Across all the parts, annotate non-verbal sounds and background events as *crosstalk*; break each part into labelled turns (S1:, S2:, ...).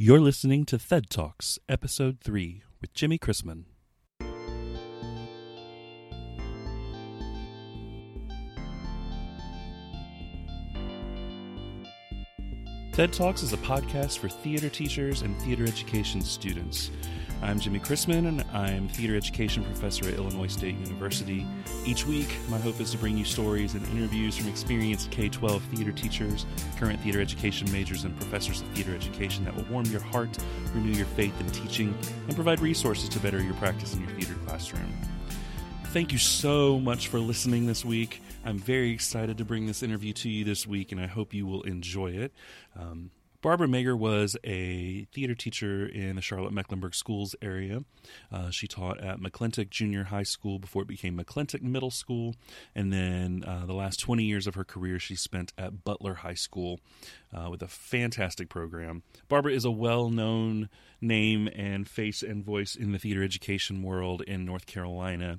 S1: You're listening to Thed Talks, Episode 3, with Jimmy Chrisman. Thed Talks is a podcast for theater teachers and theater education students. I'm Jimmy Chrisman, and I'm theater education professor at Illinois State University. Each week, my hope is to bring you stories and interviews from experienced K 12 theater teachers, current theater education majors, and professors of theater education that will warm your heart, renew your faith in teaching, and provide resources to better your practice in your theater classroom. Thank you so much for listening this week. I'm very excited to bring this interview to you this week, and I hope you will enjoy it. Um, Barbara Mager was a theater teacher in the Charlotte Mecklenburg schools area. Uh, she taught at McClintock Junior High School before it became McClintock Middle School. And then uh, the last 20 years of her career, she spent at Butler High School uh, with a fantastic program. Barbara is a well known name and face and voice in the theater education world in North Carolina.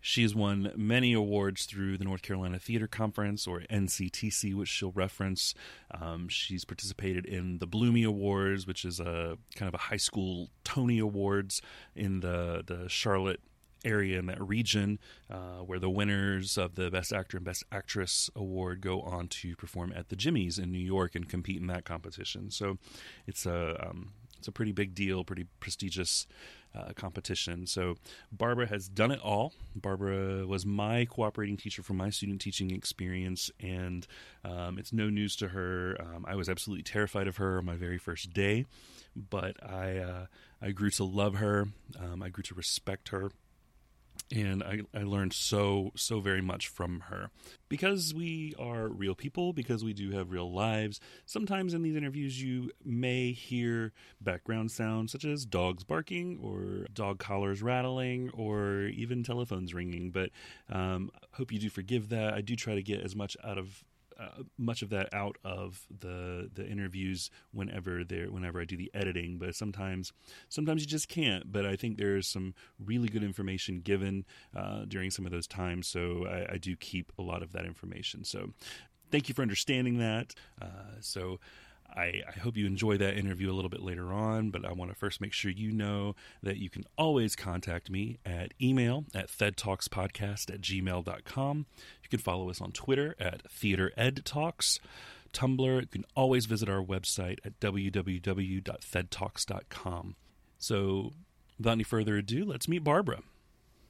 S1: She has won many awards through the North Carolina Theater Conference or NCTC, which she'll reference. Um, she's participated in the Blumey Awards, which is a kind of a high school Tony Awards in the the Charlotte area in that region, uh, where the winners of the Best Actor and Best Actress award go on to perform at the Jimmys in New York and compete in that competition. So it's a um, it's a pretty big deal, pretty prestigious uh, competition. So Barbara has done it all. Barbara was my cooperating teacher for my student teaching experience, and um, it's no news to her. Um, I was absolutely terrified of her on my very first day, but I uh, I grew to love her. Um, I grew to respect her and I, I learned so so very much from her. Because we are real people because we do have real lives sometimes in these interviews you may hear background sounds such as dogs barking or dog collars rattling or even telephones ringing. But um, hope you do forgive that. I do try to get as much out of uh, much of that out of the the interviews whenever there whenever I do the editing, but sometimes sometimes you just can't. But I think there is some really good information given uh, during some of those times, so I, I, do keep a lot of that information. So thank you for understanding that. Uh, so. I, I, hope you enjoy that interview a little bit later on, but I want to first make sure you know that you can always contact me at email at thedtalkspodcast at gmail.com. You can follow us on Twitter at TheaterEdTalks. Tumblr, you can always visit our website at www.thedtalks.com. So, without any further ado, let's meet Barbara.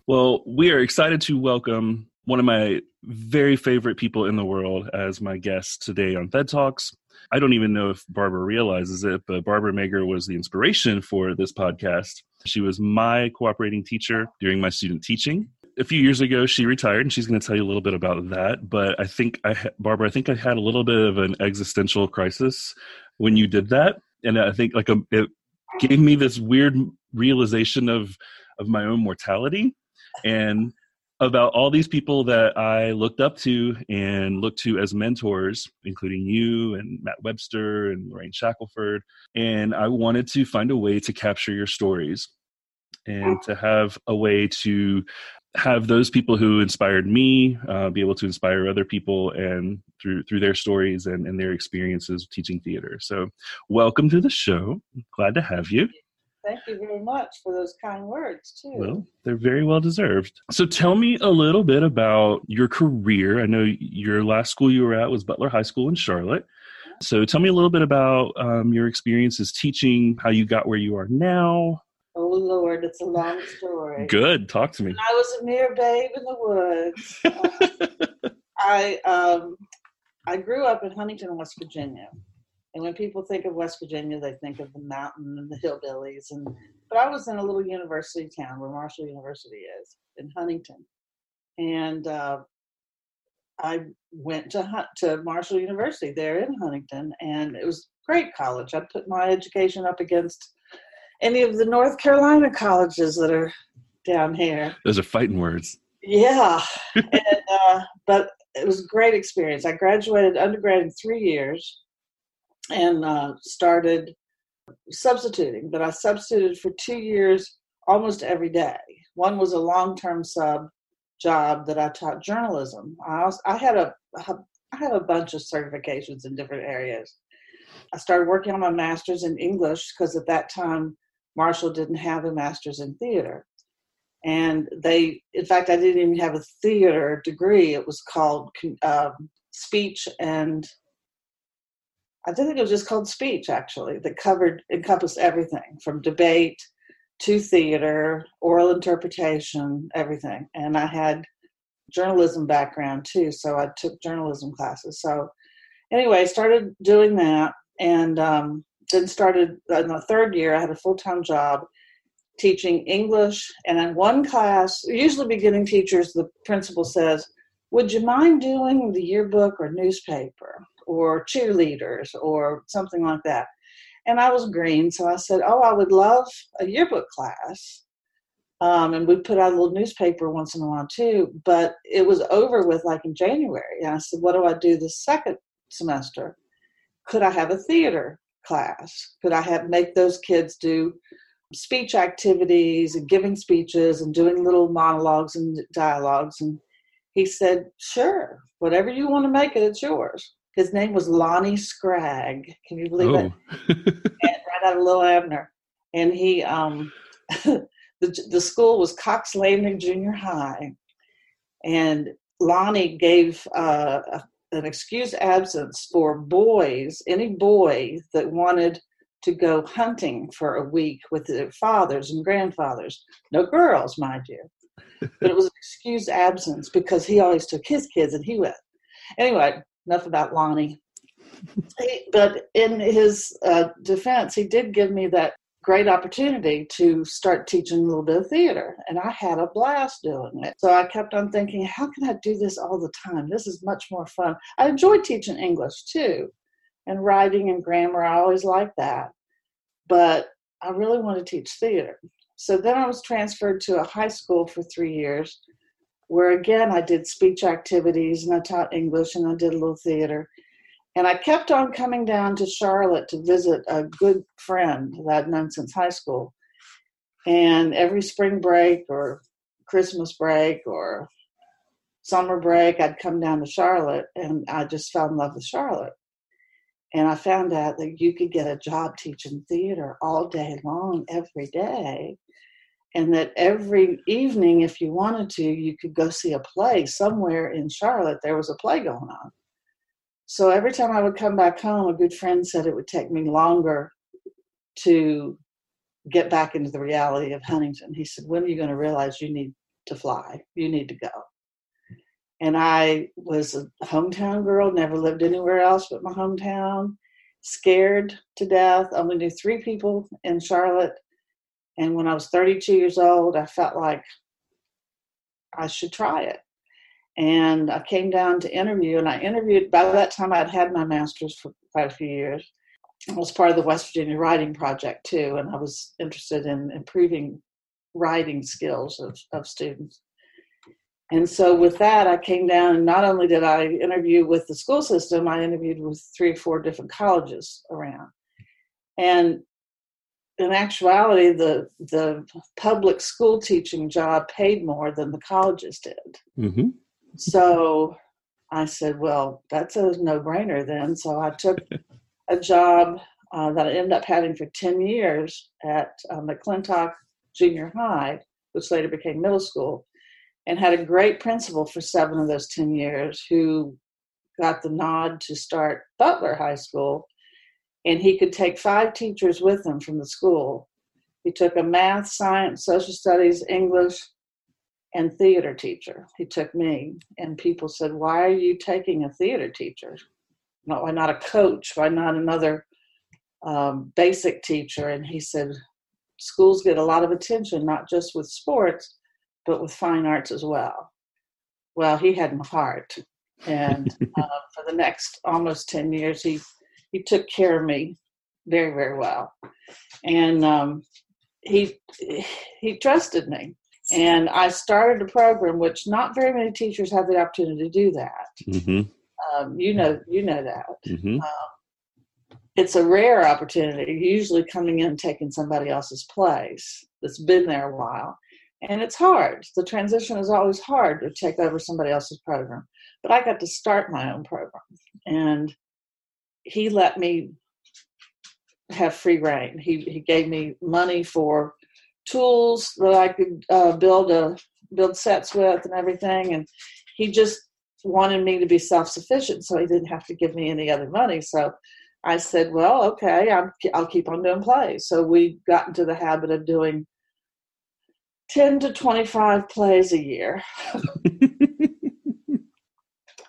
S1: Well, we are excited to welcome one of my very favorite people in the world as my guest today on Thed Talks. I don't even know if Barbara realizes it, but Barbara Mager was the inspiration for this podcast. She was my cooperating teacher during my student teaching. A few years ago, she retired, and she's going to tell you a little bit about that. But I think I, Barbara, I think I had a little bit of an existential crisis when you did that, and I think like a, it gave me this weird realization of of my own mortality and about all these people that I looked up to and looked to as mentors, including you and Matt Webster and Lorraine Shackelford. And I wanted to find a way to capture your stories and to have a way to have those people who inspired me uh, be able to inspire other people and through through their stories and, and their experiences teaching theater. So welcome to the show. Glad to have you
S2: Thank you very much for those kind words, too.
S1: Well, they're very well deserved. So tell me a little bit about your career. I know your last school you were at was Butler High School in Charlotte. So tell me a little bit about um, your experiences teaching, how you got where you are now.
S2: Oh, Lord, it's a long story.
S1: Good. Talk to me.
S2: When I was a mere babe in the woods. *laughs* I, um, I grew up in Huntington, West Virginia. And when people think of West Virginia, they think of the mountain and the hillbillies. And but I was in a little university town where Marshall University is in Huntington, and uh, I went to to Marshall University there in Huntington, and it was great college. I put my education up against any of the North Carolina colleges that are down here.
S1: Those are fighting words.
S2: Yeah, *laughs* and, uh, but it was a great experience. I graduated undergrad in three years and uh, started substituting. But I substituted for two years almost every day. One was a long term sub job that I taught journalism. I, also, I had a I had a bunch of certifications in different areas. I started working on my master's in English because at that time Marshall didn't have a master's in theater. And they, in fact, I didn't even have a theater degree. It was called um, speech and I think it was just called speech actually, that covered, encompassed everything from debate to theater, oral interpretation, everything. And I had journalism background too, so I took journalism classes. So anyway, started doing that and um, then started in the third year, I had a full time job teaching English. And in one class, usually beginning teachers, the principal says, Would you mind doing the yearbook or newspaper or cheerleaders or something like that? And I was green, so I said, Oh, I would love a yearbook class. Um, and we put out a little newspaper once in a while too, but it was over with like in January. And I said, What do I do the second semester? Could I have a theater class? Could I have make those kids do speech activities and giving speeches and doing little monologues and dialogues? And he said, Sure, whatever you want to make it, it's yours. His name was Lonnie Scragg. Can you believe oh. *laughs* it? right out of Little Abner. And he, um, *laughs* the, the school was Cox Landing Junior High. And Lonnie gave uh, an excused absence for boys, any boy that wanted to go hunting for a week with their fathers and grandfathers. No girls, mind you. but it was an excused absence because he always took his kids and he went. Anyway, enough about Lonnie. but in his uh, defense, he did give me that great opportunity to start teaching a little bit of theater and i had a blast doing it. So i kept on thinking how can i do this all the time? This is much more fun. I enjoyed teaching english too and writing and grammar. I always liked that. But i really want to teach theater. So then i was transferred to a high school for three years where again i did speech activities and i taught english and i did a little theater and I kept on coming down to Charlotte to visit a good friend that I'd known since high school. And every spring break or Christmas break or summer break, I'd come down to Charlotte and I just fell in love with Charlotte. And I found out that you could get a job teaching theater all day long, every day. And that every evening, if you wanted to, you could go see a play somewhere in Charlotte. There was a play going on. So every time I would come back home, a good friend said it would take me longer to get back into the reality of Huntington. He said, When are you going to realize you need to fly? You need to go. And I was a hometown girl, never lived anywhere else but my hometown, scared to death. Only knew three people in Charlotte. And when I was 32 years old, I felt like I should try it and I came down to interview, and I interviewed. By that time, I'd had my master's for quite a few years. I was part of the West Virginia Writing Project too, and I was interested in improving writing skills of, of students. And so, with that, I came down, and not only did I interview with the school system, I interviewed with three or four different colleges around. And in actuality, the the public school teaching job paid more than the colleges did. Mm-hmm. So I said, well, that's a no brainer then. So I took a job uh, that I ended up having for 10 years at uh, McClintock Junior High, which later became middle school, and had a great principal for seven of those 10 years who got the nod to start Butler High School. And he could take five teachers with him from the school. He took a math, science, social studies, English, and theater teacher. He took me, and people said, "Why are you taking a theater teacher? Not why not a coach? Why not another um, basic teacher?" And he said, "Schools get a lot of attention, not just with sports, but with fine arts as well." Well, he had my heart, and *laughs* uh, for the next almost ten years, he he took care of me very very well, and um, he he trusted me and I started a program which not very many teachers have the opportunity to do that. Mm-hmm. Um, you know, you know that. Mm-hmm. Um, it's a rare opportunity. Usually, coming in and taking somebody else's place that's been there a while, and it's hard. The transition is always hard to take over somebody else's program. But I got to start my own program, and he let me have free rein. He he gave me money for tools that I could uh, build a build sets with and everything, and he just wanted me to be self sufficient, so he didn't have to give me any other money. So I said, well, okay, i will keep on doing plays. So we got into the habit of doing 10 to 25 plays a year. *laughs*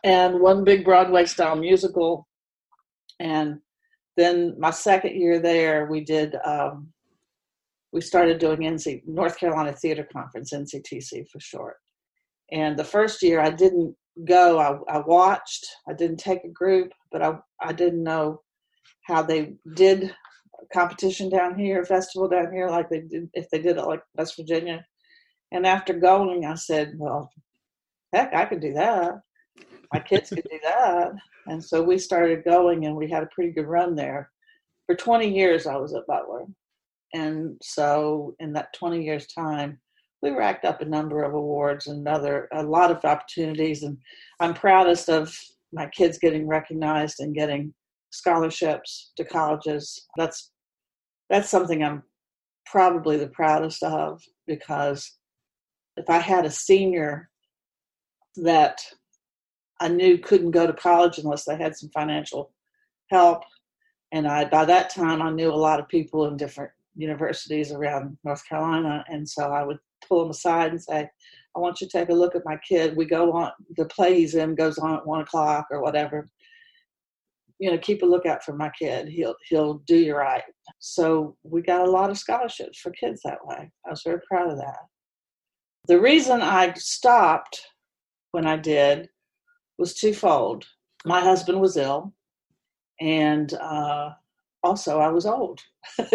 S2: and one big Broadway style musical. And then my second year there, we did, um, we started doing NC, North Carolina Theater Conference, NCTC for short. And the first year I didn't go, I, I watched, I didn't take a group, but I, I didn't know how they did competition down here, festival down here, like they did if they did it like West Virginia. And after going, I said, "Well, heck, I could do that. My kids could do that." And so we started going, and we had a pretty good run there. For 20 years, I was at Butler, and so in that 20 years time, we racked up a number of awards and other a lot of opportunities. And I'm proudest of my kids getting recognized and getting scholarships to colleges. That's that's something I'm probably the proudest of because if I had a senior that I knew couldn't go to college unless they had some financial help, and I by that time I knew a lot of people in different universities around North Carolina, and so I would pull them aside and say, "I want you to take a look at my kid. We go on the play he's in goes on at one o'clock or whatever you know, keep a lookout for my kid. He'll he'll do you right. So we got a lot of scholarships for kids that way. I was very proud of that. The reason I stopped when I did was twofold. My husband was ill, and uh, also I was old. *laughs* I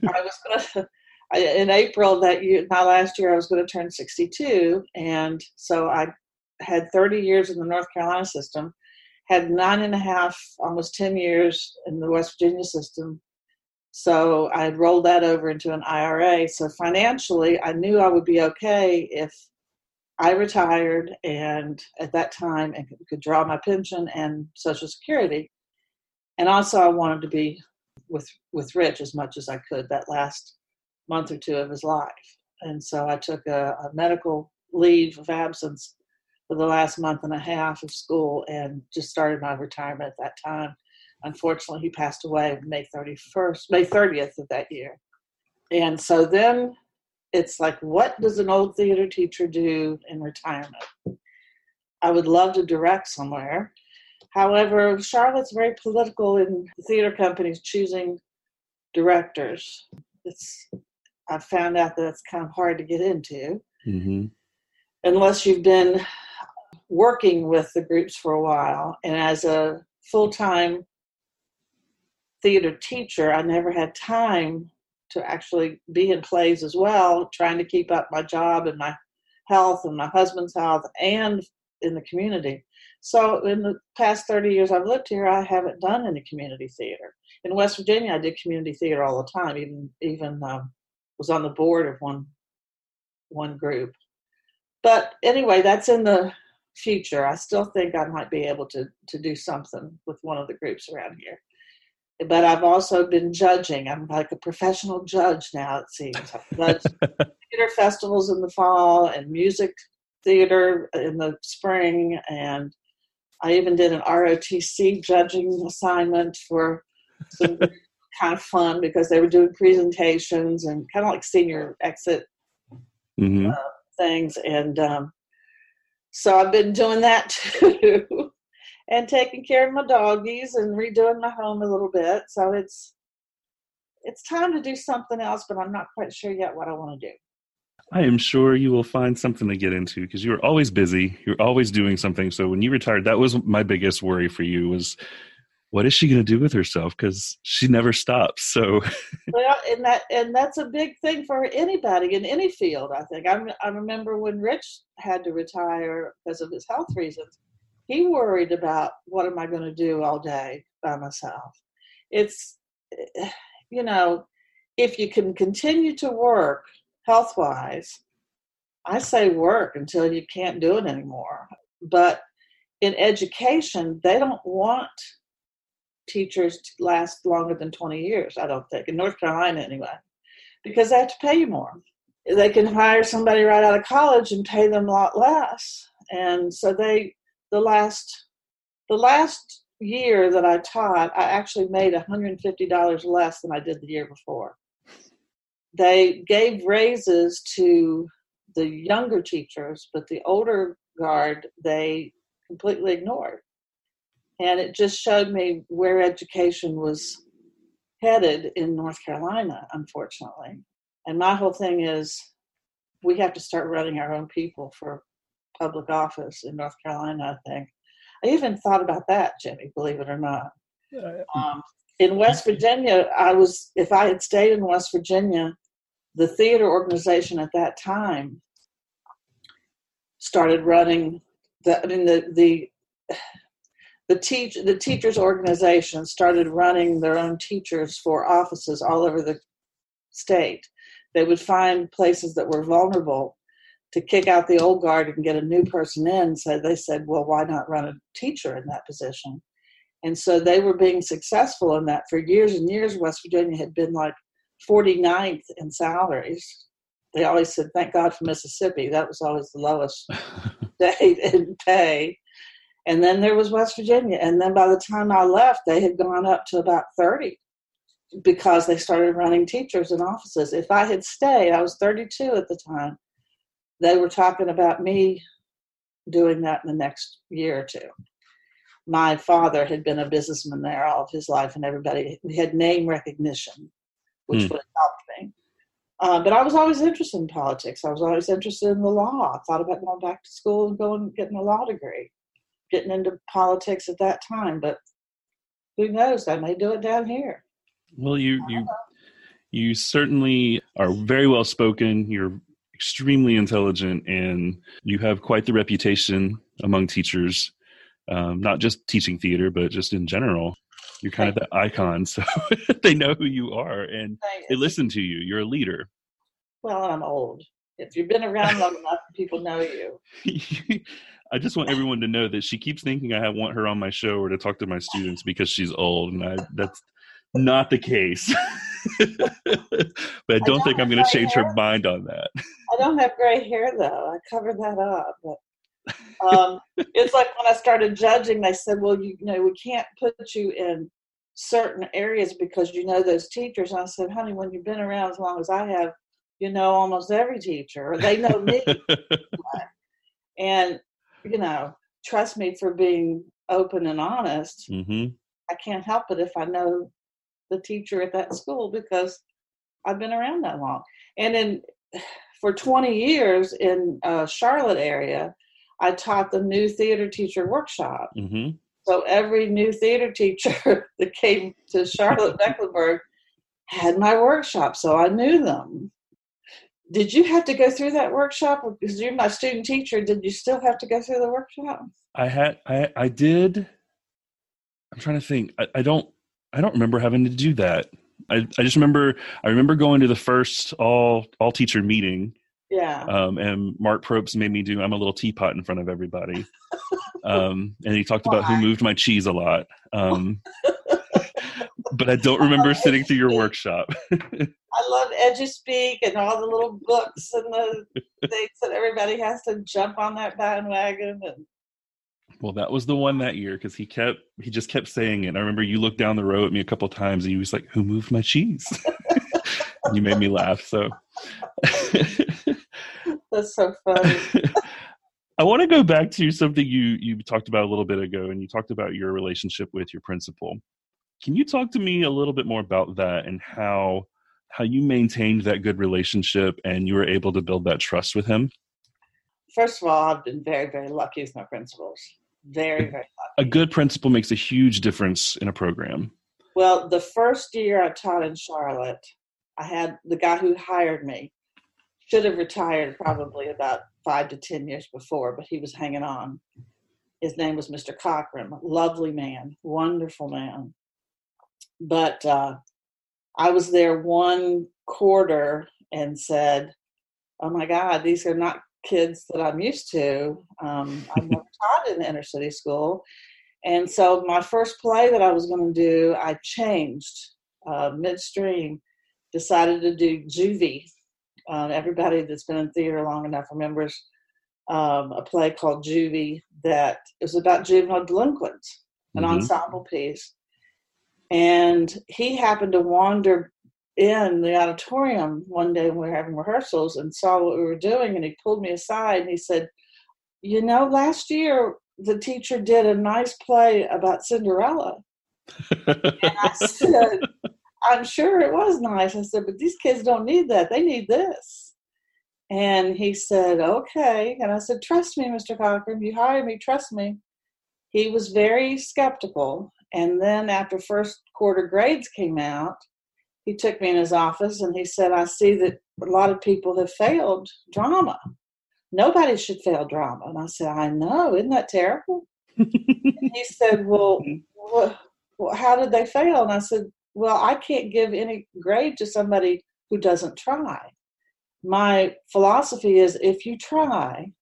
S2: was gonna, in April that year, my last year, I was going to turn 62, and so I had 30 years in the North Carolina system had nine and a half, almost 10 years in the West Virginia system. So I had rolled that over into an IRA. So financially, I knew I would be okay if I retired and at that time and could draw my pension and Social Security. And also, I wanted to be with with Rich as much as I could that last month or two of his life. And so I took a, a medical leave of absence for the last month and a half of school and just started my retirement at that time. Unfortunately, he passed away May 31st, May 30th of that year. And so then it's like, what does an old theater teacher do in retirement? I would love to direct somewhere. However, Charlotte's very political in theater companies choosing directors. It's I've found out that it's kind of hard to get into. Mm-hmm. Unless you've been working with the groups for a while. And as a full time theater teacher, I never had time to actually be in plays as well, trying to keep up my job and my health and my husband's health and in the community. So in the past 30 years I've lived here, I haven't done any community theater. In West Virginia, I did community theater all the time. Even even um, was on the board of one one group. But anyway, that's in the future, I still think I might be able to to do something with one of the groups around here. But I've also been judging. I'm like a professional judge now. It seems I've judged *laughs* theater festivals in the fall and music theater in the spring, and I even did an ROTC judging assignment for some *laughs* kind of fun because they were doing presentations and kind of like senior exit mm-hmm. uh, things. And um, so I've been doing that *laughs* too. And taking care of my doggies and redoing my home a little bit. So it's it's time to do something else, but I'm not quite sure yet what I want to do.
S1: I am sure you will find something to get into because you are always busy. You're always doing something. So when you retired, that was my biggest worry for you was what is she going to do with herself because she never stops so *laughs*
S2: well and that and that's a big thing for anybody in any field i think i, I remember when rich had to retire because of his health reasons he worried about what am i going to do all day by myself it's eh, you know if you can continue to work health wise i say work until you can't do it anymore but in education they don't want teachers to last longer than 20 years, I don't think, in North Carolina anyway, because they have to pay you more. They can hire somebody right out of college and pay them a lot less. And so they, the last, the last year that I taught, I actually made $150 less than I did the year before. They gave raises to the younger teachers, but the older guard they completely ignored. And it just showed me where education was headed in North Carolina, unfortunately. And my whole thing is we have to start running our own people for public office in North Carolina, I think. I even thought about that, Jimmy, believe it or not. Um, in West Virginia, I was, if I had stayed in West Virginia, the theater organization at that time started running the, I mean, the, the, the teach the teachers organization started running their own teachers for offices all over the state they would find places that were vulnerable to kick out the old guard and get a new person in. So they said well why not run a teacher in that position? And so they were being successful in that for years and years. West virginia had been like 49th in salaries. They always said thank god for mississippi. That was always the lowest *laughs* state in pay. And then there was West Virginia. And then by the time I left, they had gone up to about 30 because they started running teachers in offices. If I had stayed, I was 32 at the time, they were talking about me doing that in the next year or two. My father had been a businessman there all of his life, and everybody we had name recognition, which mm. would have helped me. Uh, but I was always interested in politics. I was always interested in the law. I thought about going back to school and going getting a law degree getting into politics at that time, but who knows? I may do it down here.
S1: Well, you you you certainly are very well spoken. You're extremely intelligent, and you have quite the reputation among teachers. Um, not just teaching theater, but just in general. You're kind Thank of the icon, *laughs* so they know who you are and they listen to you. You're a leader.
S2: Well, I'm old. If you've been around long enough, people know you. *laughs*
S1: I just want everyone to know that she keeps thinking I want her on my show or to talk to my students because she's old, and I, that's not the case. *laughs* *laughs* but I don't, I don't think I'm going to change hair. her mind on that.
S2: I don't have gray hair though. I covered that up. But *laughs* um, it's like when I started judging, they said, "Well, you, you know, we can't put you in certain areas because you know those teachers." And I said, "Honey, when you've been around as long as I have, you know almost every teacher, or they know me." *laughs* and you know, trust me for being open and honest. Mm-hmm. I can't help it if I know the teacher at that school because I've been around that long. And in *sighs* for 20 years in uh, Charlotte area, I taught the new theater teacher workshop. Mm-hmm. So every new theater teacher *laughs* that came to Charlotte *laughs* Mecklenburg had my workshop, so I knew them did you have to go through that workshop because you're my student teacher did you still have to go through the workshop
S1: i had i i did i'm trying to think i, I don't i don't remember having to do that. I, I just remember i remember going to the first all all teacher meeting
S2: yeah.
S1: um, and mark probst made me do i'm a little teapot in front of everybody. *laughs* Um, and he talked Why? about who moved my cheese a lot. Um, *laughs* but I don't remember sitting through your workshop.
S2: I love EduSpeak and all the little books and the *laughs* things that everybody has to jump on that bandwagon and
S1: well, that was the one that year because he kept he just kept saying it. I remember you looked down the row at me a couple times and you was like, "Who moved my cheese?" *laughs* you made me laugh. So *laughs*
S2: that's so funny. *laughs*
S1: I want to go back to something you you talked about a little bit ago, and you talked about your relationship with your principal. Can you talk to me a little bit more about that and how how you maintained that good relationship and you were able to build that trust with him?
S2: First of all, I've been very, very lucky with my principals. Very, very lucky.
S1: A good principal makes a huge difference in a program.
S2: Well, the first year I taught in Charlotte, I had the guy who hired me should have retired probably about five to ten years before, but he was hanging on. His name was Mr. Cochran, lovely man, wonderful man but uh, I was there one quarter and said, "Oh my God, these are not kids that I'm used to. Um, I've never *laughs* taught in inner city school." And so my first play that I was going to do, I changed uh, midstream, decided to do Juvie. Uh, everybody that's been in theater long enough remembers um, a play called Juvie that was about juvenile delinquents, an mm-hmm. ensemble piece. And he happened to wander in the auditorium one day when we were having rehearsals and saw what we were doing and he pulled me aside and he said you know last year the teacher did a nice play about cinderella. And i *laughs* said i'm sure it was nice. I said but these kids don't need that. They need this. And he said okay. And i said trust me mr cochran. You hired me trust me. He was very skeptical. And then after first quarter grades came out he took me in his office and he said, I see that a lot of people have failed drama. Nobody should fail drama. And I said, I know. Isn't that terrible? *laughs* he said, well, how did they fail? And I said, Well, I can't give any grade to somebody who doesn't try. My philosophy is if you try,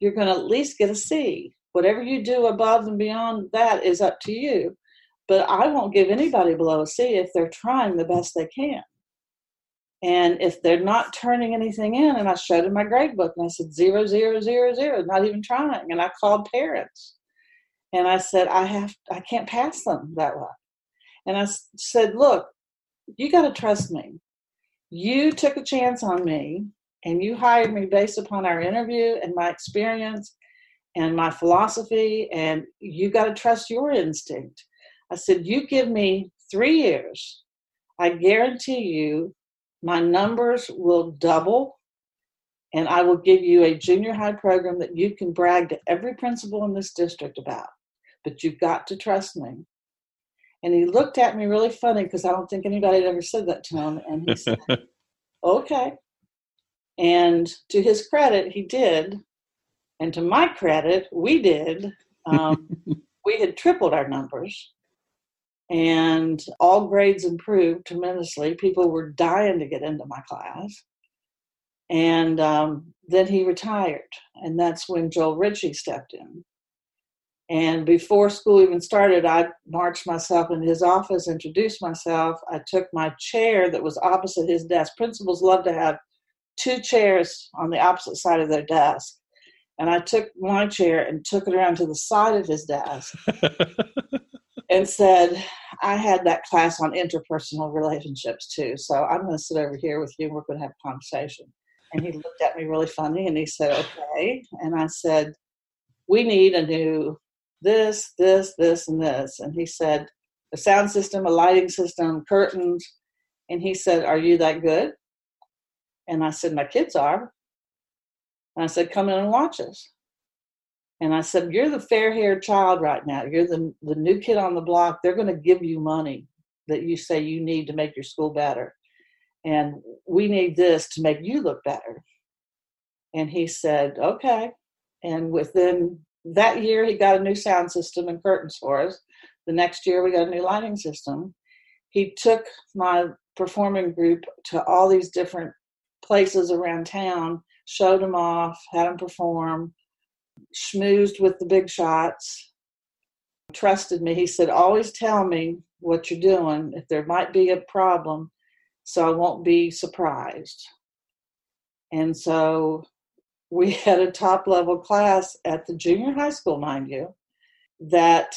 S2: you're going to at least get a C. Whatever you do above and beyond that is up to you. But I won't give anybody below a C if they're trying the best they can. And if they're not turning anything in, and I showed him my grade book and I said zero, zero, zero, zero, not even trying. And I called parents and I said, I have, I can't pass them that way. And I said, look, you got to trust me. You took a chance on me and you hired me based upon our interview and my experience and my philosophy, and you got to trust your instinct. I said, You give me three years, I guarantee you my numbers will double, and I will give you a junior high program that you can brag to every principal in this district about. But you've got to trust me. And he looked at me really funny because I don't think anybody had ever said that to him. And he said, *laughs* Okay. And to his credit, he did. And to my credit, we did. Um, *laughs* we had tripled our numbers and all grades improved tremendously. People were dying to get into my class. And um, then he retired, and that's when Joel Ritchie stepped in. And before school even started, I marched myself into his office, introduced myself. I took my chair that was opposite his desk. Principals love to have two chairs on the opposite side of their desk. And I took my chair and took it around to the side of his desk *laughs* and said, I had that class on interpersonal relationships too. So I'm going to sit over here with you and we're going to have a conversation. And he looked at me really funny and he said, okay. And I said, we need a new this, this, this, and this. And he said, a sound system, a lighting system, curtains. And he said, are you that good? And I said, my kids are. And I said, come in and watch us. And I said, You're the fair haired child right now. You're the, the new kid on the block. They're going to give you money that you say you need to make your school better. And we need this to make you look better. And he said, Okay. And within that year, he got a new sound system and curtains for us. The next year, we got a new lighting system. He took my performing group to all these different places around town, showed them off, had them perform schmoozed with the big shots, trusted me. He said, Always tell me what you're doing, if there might be a problem, so I won't be surprised. And so we *laughs* had a top level class at the junior high school, mind you, that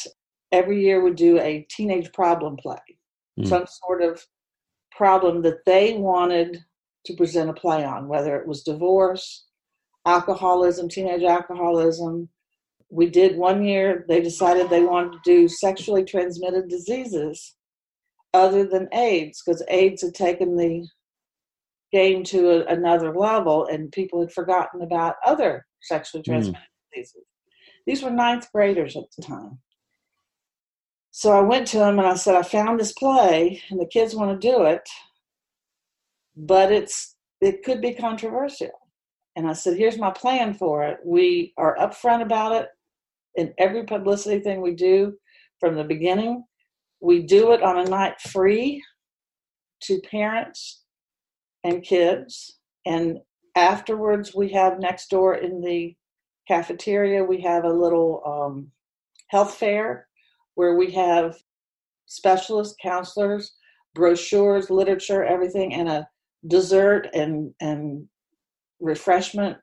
S2: every year would do a teenage problem play, mm. some sort of problem that they wanted to present a play on, whether it was divorce, alcoholism, teenage alcoholism. We did one year, they decided they wanted to do sexually transmitted diseases other than AIDS, because AIDS had taken the game to a, another level and people had forgotten about other sexually hmm. transmitted mm. diseases. These were ninth graders at the time. So I went to them and I said, I found this play and the kids want to do it, but it's it could be controversial. And I said, here's my plan for it. We are upfront about it in every publicity thing we do from the beginning. We do it on a night free to parents and kids. And afterwards, we have next door in the cafeteria, we have a little um, health fair where we have specialist counselors, brochures, literature, everything, and a dessert and and refreshment,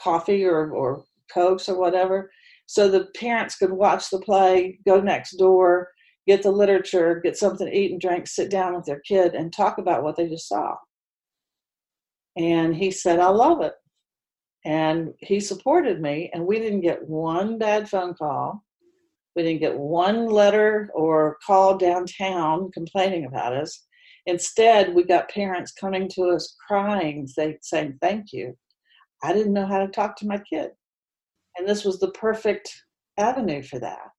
S2: coffee or or cokes or whatever, so the parents could watch the play, go next door, get the literature, get something to eat and drink, sit down with their kid, and talk about what they just saw. And he said, I love it. And he supported me, and we didn't get one bad phone call. We didn't get one letter or call downtown complaining about us. Instead, we got parents coming to us crying, saying, Thank you. I didn't know how to talk to my kid. And this was the perfect avenue for that.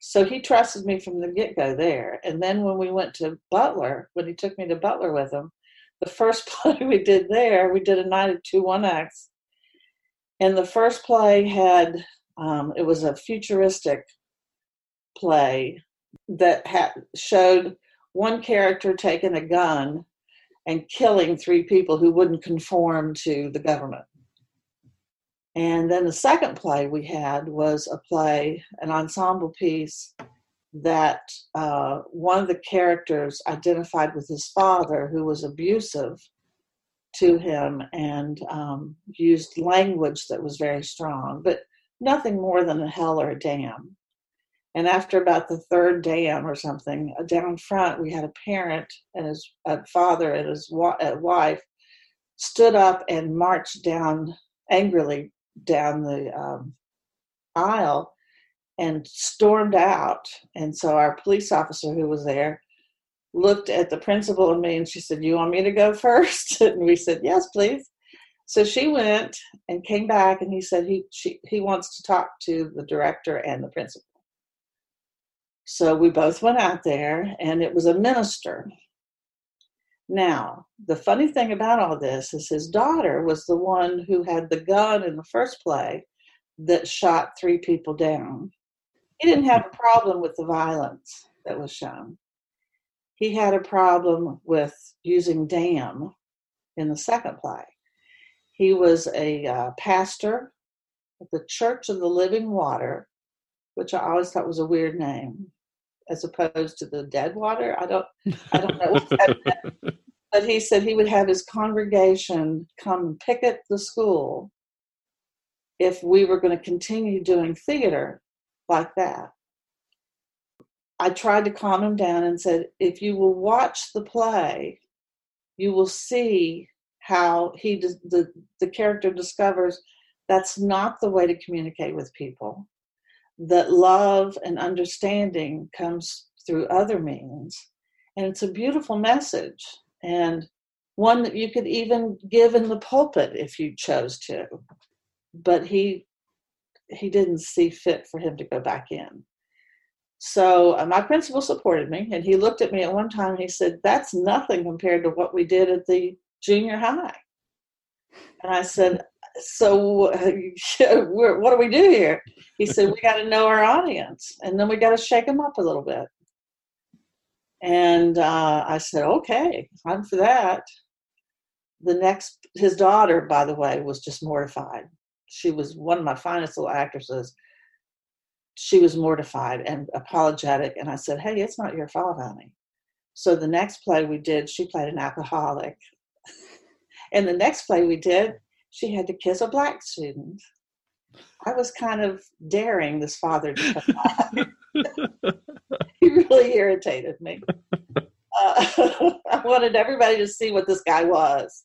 S2: So he trusted me from the get go there. And then when we went to Butler, when he took me to Butler with him, the first *laughs* play we did there, we did a night of two one acts. And the first play had, um, it was a futuristic play that had showed one character taking a gun and killing three people who wouldn't conform to the government. And then the second play we had was a play, an ensemble piece that uh, one of the characters identified with his father, who was abusive to him and um, used language that was very strong, but nothing more than a hell or a damn. And after about the third damn or something, uh, down front, we had a parent and his a father and his wife stood up and marched down angrily down the um, aisle and stormed out. And so our police officer who was there looked at the principal and me and she said, You want me to go *laughs* first? and we said, Yes, please. So she went and came back and he said he she, he wants to talk to the director and the principal. So we both went out there and it was a minister now, the funny thing about all this is his daughter was the one who had the gun in the first play that shot three people down. He didn't have a problem with the violence that was shown. He had a problem with using damn in the second play. He was a uh, pastor at the Church of the Living Water, which I always thought was a weird name as opposed to the dead water. I don't I don't know what that *laughs* meant. But he said he would have his congregation come picket the school if we were going to continue doing theater like that. I tried to calm him down and said, if you will watch the play, you will see how he the the character discovers that's not the way to communicate with people that love and understanding comes through other means. And it's a beautiful message and one that you could even give in the pulpit if you chose to. But he he didn't see fit for him to go back in. So uh, my principal supported me, and he looked at me at one time and he said, "That's nothing compared to what we did at the junior high." And I said, so *laughs* what do we do here? He said, we got to know our audience, and then we got to shake them up a little bit. And uh, I said, okay, I'm for that. The next, his daughter, by the way, was just mortified. She was one of my finest little actresses. She was mortified and apologetic. And I said, hey, it's not your fault, honey. So the next play we did, she played an alcoholic. *laughs* and the next play we did, she had to kiss a black student. I was kind of daring this father to come by. *laughs* he really irritated me. Uh, *laughs* I wanted everybody to see what this guy was.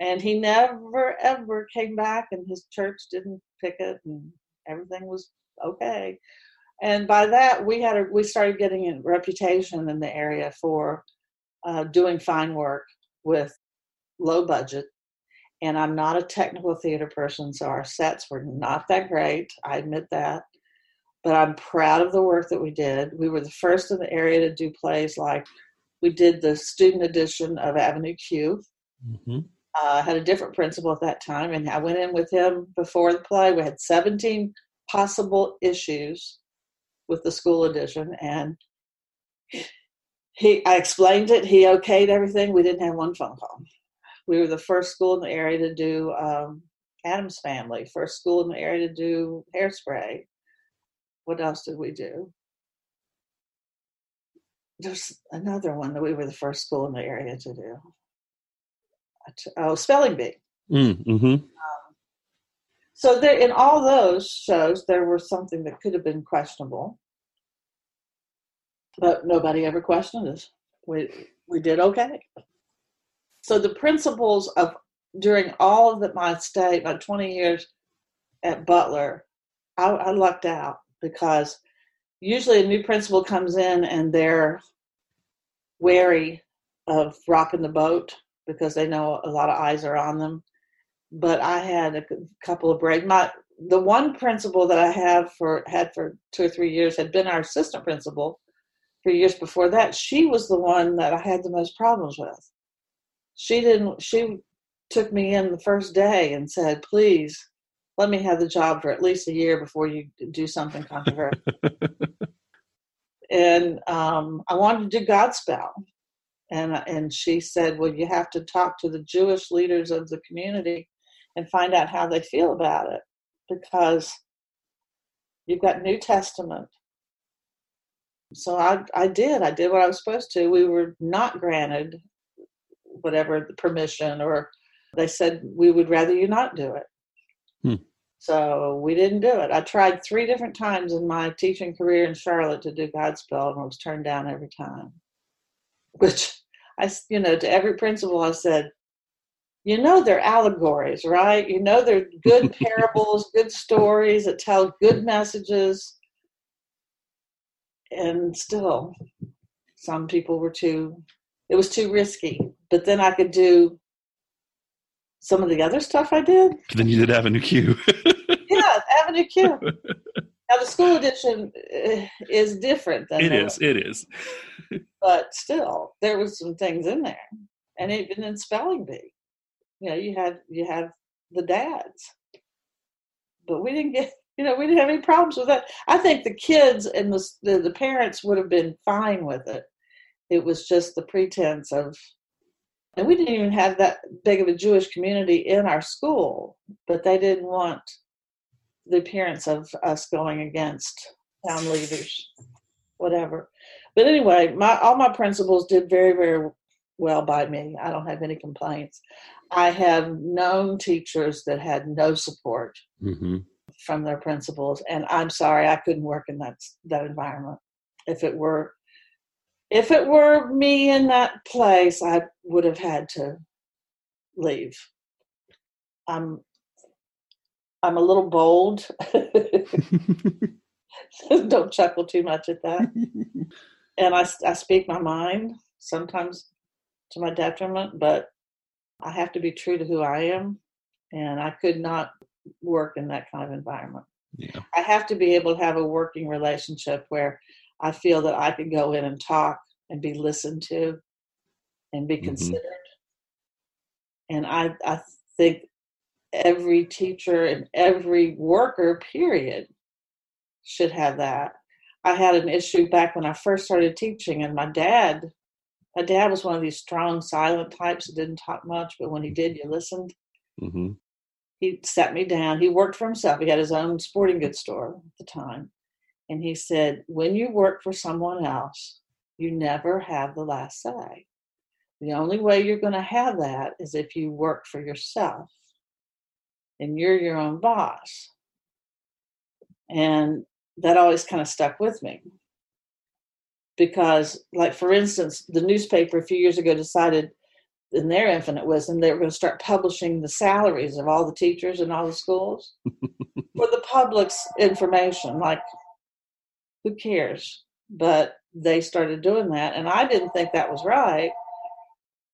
S2: And he never, ever came back, and his church didn't pick it, and everything was okay. And by that, we had a, we started getting a reputation in the area for uh, doing fine work with low budget and I'm not a technical theater person, so our sets were not that great. I admit that. But I'm proud of the work that we did. We were the first in the area to do plays like we did the student edition of Avenue Q. Mm-hmm. Uh, had a different principal at that time, and I went in with him before the play. We had 17 possible issues with the school edition, and he I explained it. He okayed everything. We didn't have one phone call. We were the first school in the area to do um, Addams Family, first school in the area to do Hairspray. what else did we do? There's another one that we were the first school in the area to do. Oh, spelling bee.
S1: Mm, mm-hmm.
S2: So there, in all those shows, there was something that could have been questionable, but nobody ever questioned us. We we did okay. So the principals of during all of the, my stay, my 20 years at Butler, I, I lucked out because usually a new principal comes in and they're wary of rocking the boat because they know a lot of eyes are on them. But I had a couple of breaks. My the one principal that I have for had for two or three years had been our assistant principal for years before that. She was the one that I had the most problems with. She didn't. She took me in the first day and said, "Please let me have the job for at least a year before you do something controversial." *laughs* and um, I wanted to do Godspell, and and she said, "Well, you have to talk to the Jewish leaders of the community and find out how they feel about it, because you've got New Testament." So I I did I did what I was supposed to. We were not granted whatever the permission, or they said we would rather you not do it. Hmm. So we didn't do it. I tried three different times in my teaching career in Charlotte to do Godspell and was turned down every time. Which I, you know, to every principal I said, you know, they're allegories, right? You know, they're good *laughs* parables, good stories that tell good messages. And still, some people were too, it was too risky. But then I could do some of the other stuff I did.
S1: Then you did Avenue Q. *laughs*
S2: yeah, Avenue Q. *laughs* Now the school edition eh, is different than
S1: it is. It is. *laughs*
S2: but still, there was some things in there, and even in spelling bee, you know, you had you had the dads, but we didn't get. You know, we didn't have any problems with that. I think the kids and the the, the parents would have been fine with it. It was just the pretense of and we didn't even have that big of a Jewish community in our school, but they didn't want the appearance of us going against town leaders, whatever. But anyway, my all my principals did very, very well by me. I don't have any complaints. I have known teachers that had no support mm-hmm. from their principals, and I'm sorry I couldn't work in that that environment. If it were if it were me in that place, I would have had to leave. I'm I'm a little bold. *laughs* Don't chuckle too much at that. And I, I speak my mind sometimes to my detriment, but I have to be true to who I am. And I could not work in that kind of environment. Yeah. I have to be able to have a working relationship where I feel that I can go in and talk and be listened to and be mm-hmm. considered. And I, I think every teacher and every worker, period, should have that. I had an issue back when I first started teaching, and my dad, my dad was one of these strong, silent types that didn't talk much, but when he did, you listened. Mm-hmm. He sat me down. He worked for himself. He had his own sporting goods store at the time. And he said, When you work for someone else, you never have the last say. The only way you're going to have that is if you work for yourself and you're your own boss. And that always kind of stuck with me. Because, like, for instance, the newspaper a few years ago decided, in their infinite wisdom, they were going to start publishing the salaries of all the teachers in all the schools *laughs* for the public's information. Like, who cares? But they started doing that, and I didn't think that was right.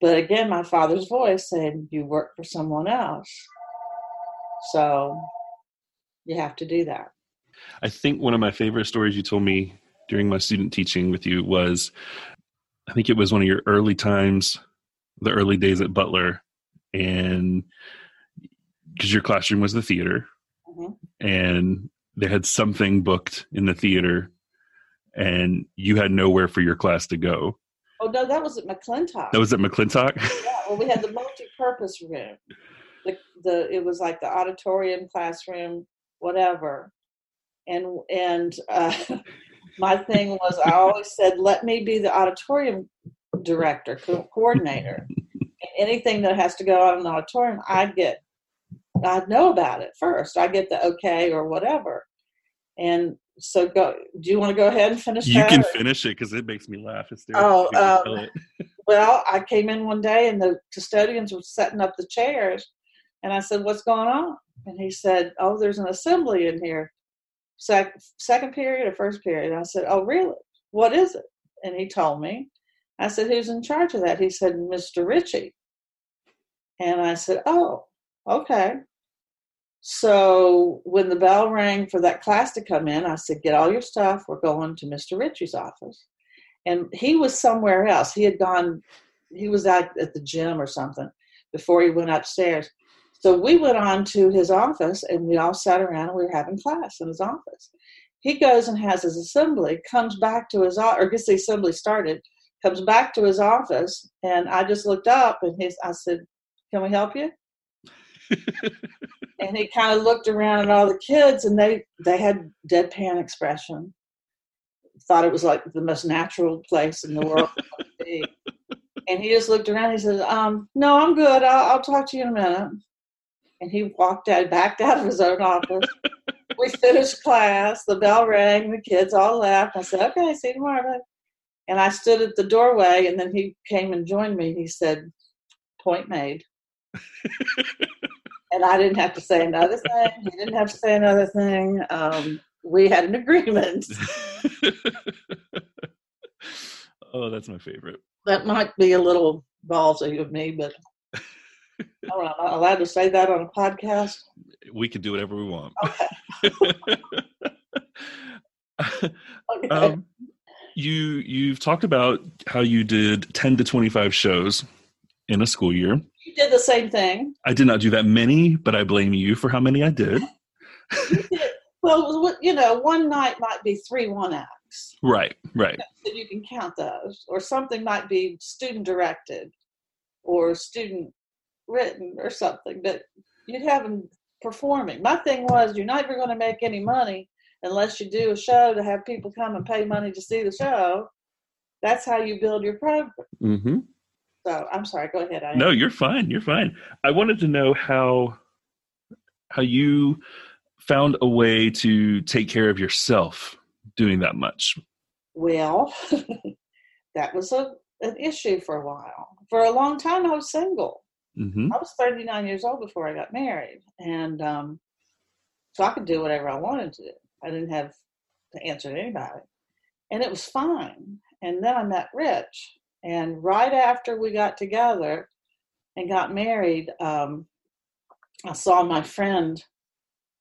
S2: But again, my father's voice said, You work for someone else. So you have to do that.
S1: I think one of my favorite stories you told me during my student teaching with you was I think it was one of your early times, the early days at Butler, and because your classroom was the theater, mm-hmm. and they had something booked in the theater, and you had nowhere for your class to go.
S2: Oh no, that was at McClintock.
S1: That was at McClintock.
S2: yeah, well, we had the multi-purpose room, the, the it was like the auditorium classroom whatever and and uh, *laughs* my thing was I always said, let me be the auditorium director, co- coordinator. *laughs* Anything that has to go on in the auditorium, I'd get, I'd know about it first. I get the okay or whatever. And so, go. Do you want to go ahead and finish?
S1: You can
S2: or-
S1: finish it because it makes me laugh. It's
S2: Oh, um. Well, I came in one day and the custodians were setting up the chairs, and I said, "What's going on?" And he said, "Oh, there's an assembly in here, sec- second period or first period." And I said, "Oh, really? What is it?" And he told me. I said, "Who's in charge of that?" He said, "Mr. Ritchie." And I said, "Oh, okay." So when the bell rang for that class to come in, I said, "Get all your stuff. We're going to Mr. Ritchie's office." And he was somewhere else. He had gone. He was out at the gym or something before he went upstairs. So we went on to his office and we all sat around and we were having class in his office. He goes and has his assembly, comes back to his or gets the assembly started, comes back to his office, and I just looked up and he's I said, Can we help you? *laughs* and he kind of looked around at all the kids and they they had deadpan expression. Thought it was like the most natural place in the world to be. *laughs* And he just looked around. He says, um, "No, I'm good. I'll, I'll talk to you in a minute." And he walked out, backed out of his own office. *laughs* we finished class. The bell rang. The kids all left. I said, "Okay, see you tomorrow." And I stood at the doorway, and then he came and joined me. He said, "Point made." And I didn't have to say another thing. He didn't have to say another thing. Um, we had an agreement. *laughs*
S1: oh, that's my favorite.
S2: That might be a little ballsy of me, but *laughs* I don't know. Am I allowed to say that on a podcast?
S1: We can do whatever we want.
S2: Okay. *laughs*
S1: um, you you've talked about how you did 10 to 25 shows in a school year.
S2: You did the same thing.
S1: I did not do that many, but I blame you for how many I did. *laughs*
S2: Well, you know, one night might be three one acts,
S1: Right, right.
S2: so you can count those, or something might be student directed, or student written, or something. But you'd have them performing. My thing was, you're not even going to make any money unless you do a show to have people come and pay money to see the show. That's how you build your program.
S1: hmm
S2: So I'm sorry. Go ahead. I
S1: No, you're fine. You're fine. I wanted to know how how you found a way to take care of yourself doing that much.
S2: Well, *laughs* that was a an issue for a while. For a long time, I was single.
S1: hmm
S2: I was 39 years old before I got married, and um, so I could do whatever I wanted to do. I didn't have to answer to anybody, and it was fine. And then I met Rich, and right after we got together and got married, um, I saw my friend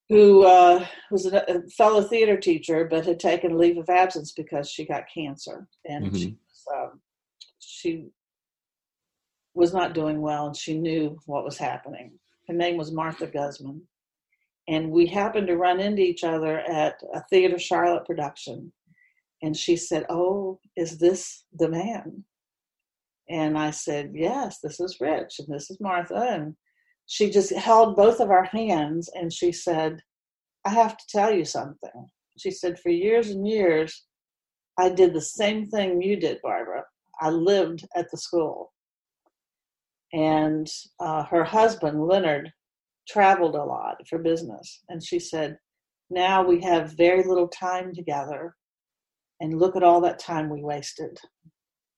S2: who uh, was a, fellow theater teacher, but had taken leave of absence because she got cancer, and she was, um, she was not doing well, and she knew what was happening. Her name was Martha Guzman, and we happened to run into each other at a Theater Charlotte production, and she said, "Oh, is this the man?" And I said, "Yes, this is Rich, and this is Martha." And she just held both of our hands, and she said, "I have to tell you something." She said, "For years and years, I did the same thing you did, Barbara. I lived at the school." and uh, her husband leonard traveled a lot for business and she said now we have very little time together and look at all that time we wasted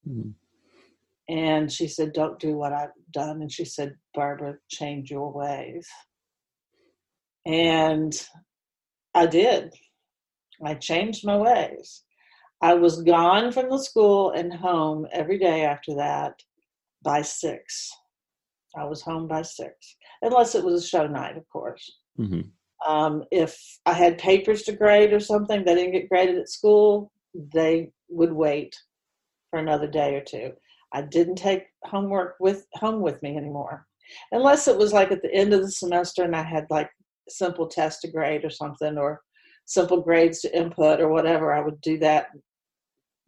S1: Mhm.
S2: And she said don't do what i've done. And she said barbara change your ways. And i did. I changed my ways. I was gone from the school and home every day after that by six. I was home by six, unless it was a show night, of course.
S1: hmm
S2: Um, if I had papers to grade or something that didn't get graded at school, they would wait for another day or two. I didn't take homework with home with me anymore, unless it was like at the end of the semester and I had like simple test to grade or something, or simple grades to input or whatever. I would do that.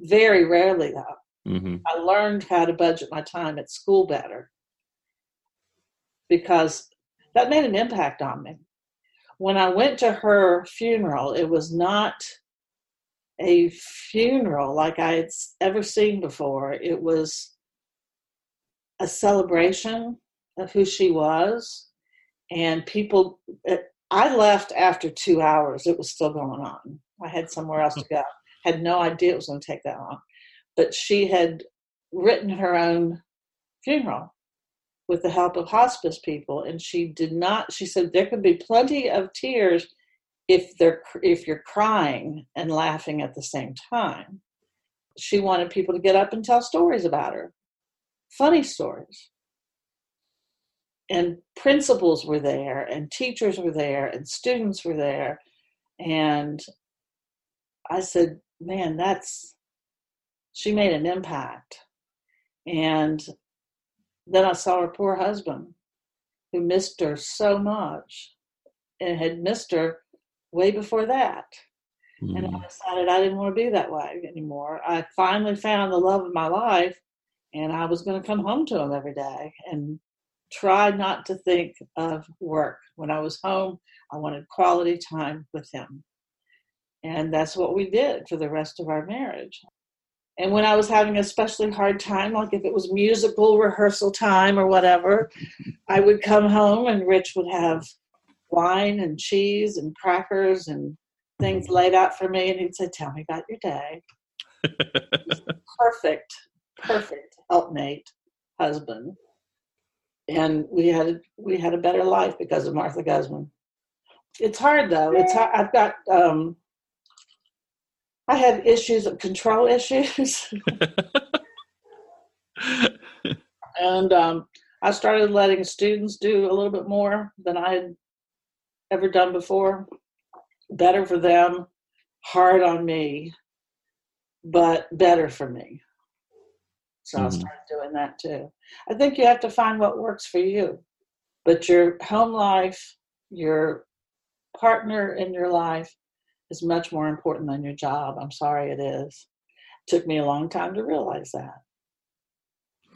S2: Very rarely, though.
S1: hmm
S2: I learned how to budget my time at school better because that made an impact on me. when I went to her funeral, it was not a funeral like I had ever seen before. It was a celebration of who she was, and people. I left after two hours. It was still going on. I had somewhere else to go. *laughs* Had no idea it was going to take that long, but she had written her own funeral with the help of hospice people, and she did not. She said there could be plenty of tears if they're if you're crying and laughing at the same time. She wanted people to get up and tell stories about her, funny stories. And principals were there, and teachers were there, and students were there. And I said, Man, that's, she made an impact. And then I saw her poor husband, who missed her so much and had missed her way before that. Mm. And I mm. decided I didn't want to be that way anymore. I finally found the love of my life, and I was going to come home to him every day and try not to think of work. When I was home, I wanted quality time with him. And that's what we did for the rest of our marriage. And when I was having a especially hard time, like if it was musical rehearsal time or whatever, *laughs* I would come home and Rich would have wine and cheese and crackers and things laid out for me. And he'd say, Tell me about your day. *laughs* perfect, perfect helpmate husband. And we had we had a better life because of Martha Guzman. It's hard though. It's hard. I've got um, I have issues of control issues. *laughs* and um, I started letting students do a little bit more than I had ever done before. Better for them, hard on me, but better for me. So mm-hmm. I started doing that too. I think you have to find what works for you. But your home life, your partner in your life is much more important than your job. I'm sorry it is. It took me a long time to realize that.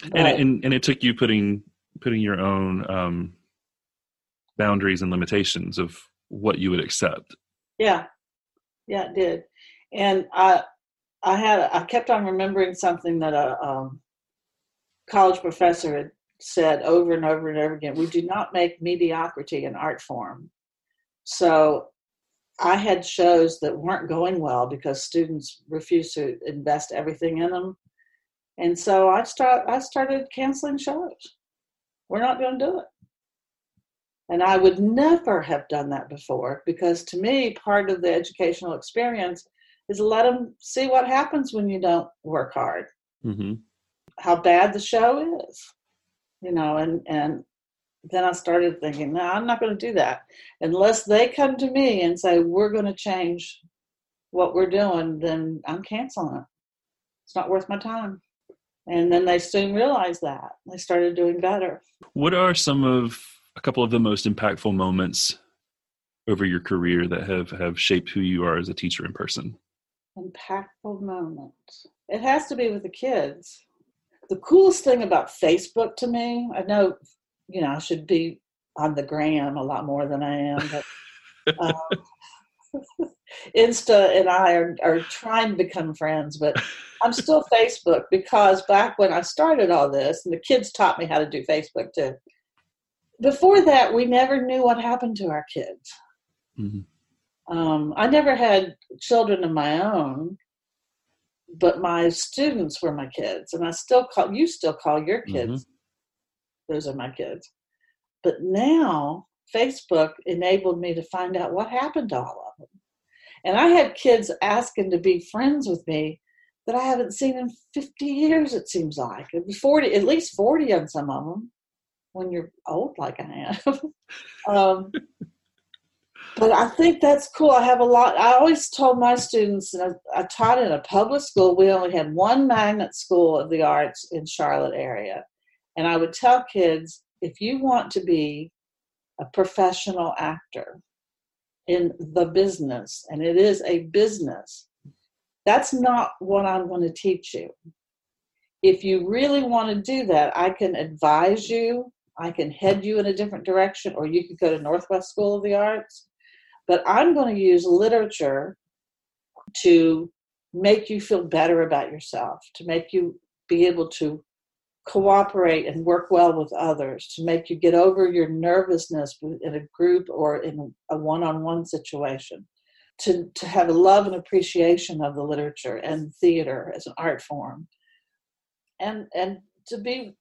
S1: But, and, it, and, and it took you putting putting your own um, boundaries and limitations of what you would accept.
S2: Yeah, yeah, it did. And I, I had, I kept on remembering something that a um, college professor had said over and over and over again. We do not make mediocrity an art form. So I had shows that weren't going well because students refused to invest everything in them. And so I start I started canceling shows. We're not going to do it. And I would never have done that before because to me, part of the educational experience is let them see what happens when you don't work hard, mm-hmm. How bad the show is, you know, and, and then I started thinking, no, I'm not going to do that. Unless they come to me and say, we're going to change what we're doing, then I'm canceling it. It's not worth my time. And then they soon realized that. They started doing better.
S1: What are some of a couple of the most impactful moments over your career that have have shaped who you are as a teacher in person
S2: impactful moments it has to be with the kids the coolest thing about facebook to me i know you know i should be on the gram a lot more than i am but *laughs* um, *laughs* insta and i are, are trying to become friends but i'm still *laughs* facebook because back when i started all this and the kids taught me how to do facebook too before that, we never knew what happened to our kids. Mm-hmm. Um, I never had children of my own, but my students were my kids, and I still call you still call your kids. Mm-hmm. Those are my kids. But now Facebook enabled me to find out what happened to all of them. And I had kids asking to be friends with me that I haven't seen in 50 years, it seems like. 40, at least 40 on some of them when you're old like I am. *laughs* um, but I think that's cool. I have a lot. I always told my students, and I, I, taught in a public school. We only had one magnet school of the arts in Charlotte area, and I would tell kids if you want to be a professional actor in the business, and it is a business, that's not what I'm going to teach you. If you really want to do that, I can advise you I can head you in a different direction, or you could go to Northwest School of the Arts. But I'm going to use literature to make you feel better about yourself, to make you be able to cooperate and work well with others, to make you get over your nervousness in a group or in a one on one situation, to, to have a love and appreciation of the literature and theater as an art form, and, and to be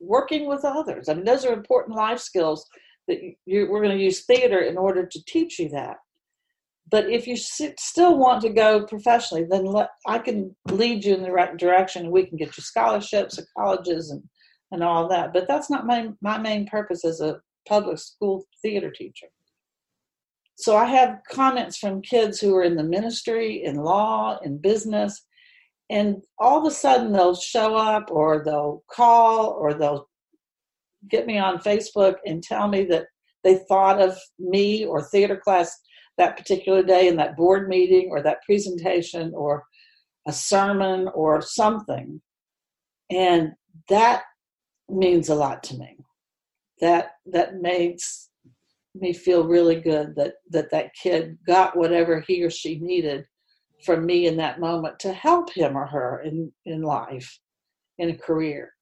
S2: working with others. I mean, those are important life skills that you, we're going to use theater in order to teach you that. But if you still want to go professionally, then let, I can lead you in the right direction and we can get you scholarships at colleges and, and all that. But that's not my, my main purpose as a public school theater teacher. So I have comments from kids who are in the ministry, in law, in business, and all of a sudden they'll show up or they'll call or they'll get me on Facebook and tell me that they thought of me or theater class that particular day in that board meeting or that presentation or a sermon or something. And that means a lot to me. That that makes me feel really good that that that kid got whatever he or she needed from me in that moment to help him or her in in life in a career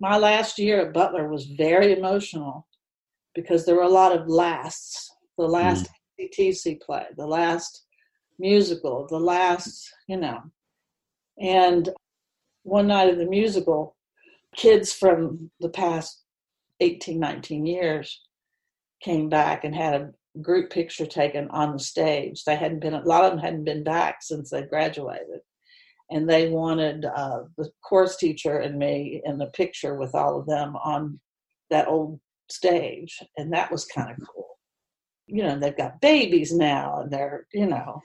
S2: my last year at butler was very emotional because there were a lot of lasts the last mm. Play, the last musical, the last, you know. And one night of the musical, kids from the past 18, 19 years came back and had a group picture taken on the stage. They hadn't been, a lot of them hadn't been back since they graduated. And they wanted uh, the course teacher and me in the picture with all of them on that old stage. And that was kind of cool you know they've got babies now and they're you know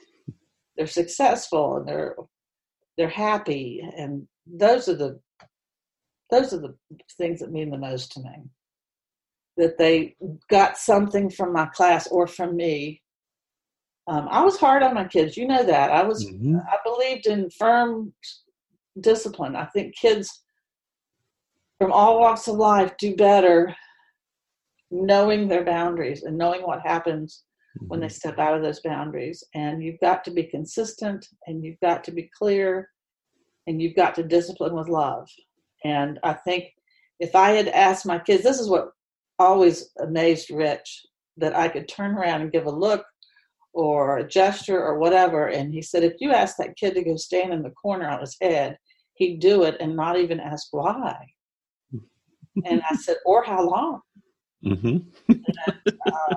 S2: they're successful and they're they're happy and those are the those are the things that mean the most to me that they got something from my class or from me um, i was hard on my kids you know that i was mm-hmm. i believed in firm discipline i think kids from all walks of life do better knowing their boundaries and knowing what happens mm-hmm. when they mm-hmm. step out of those boundaries. And you've got to be consistent and you've got to be clear and you've got to discipline with love. And I think if I had asked my kids, this is what always amazed Rich that I could turn around and give a look or a gesture or whatever. And he said, if you asked that kid to go stand in the corner on his head, he'd do it and not even ask why. *laughs* and I said, or how long. Mm-hmm. uh,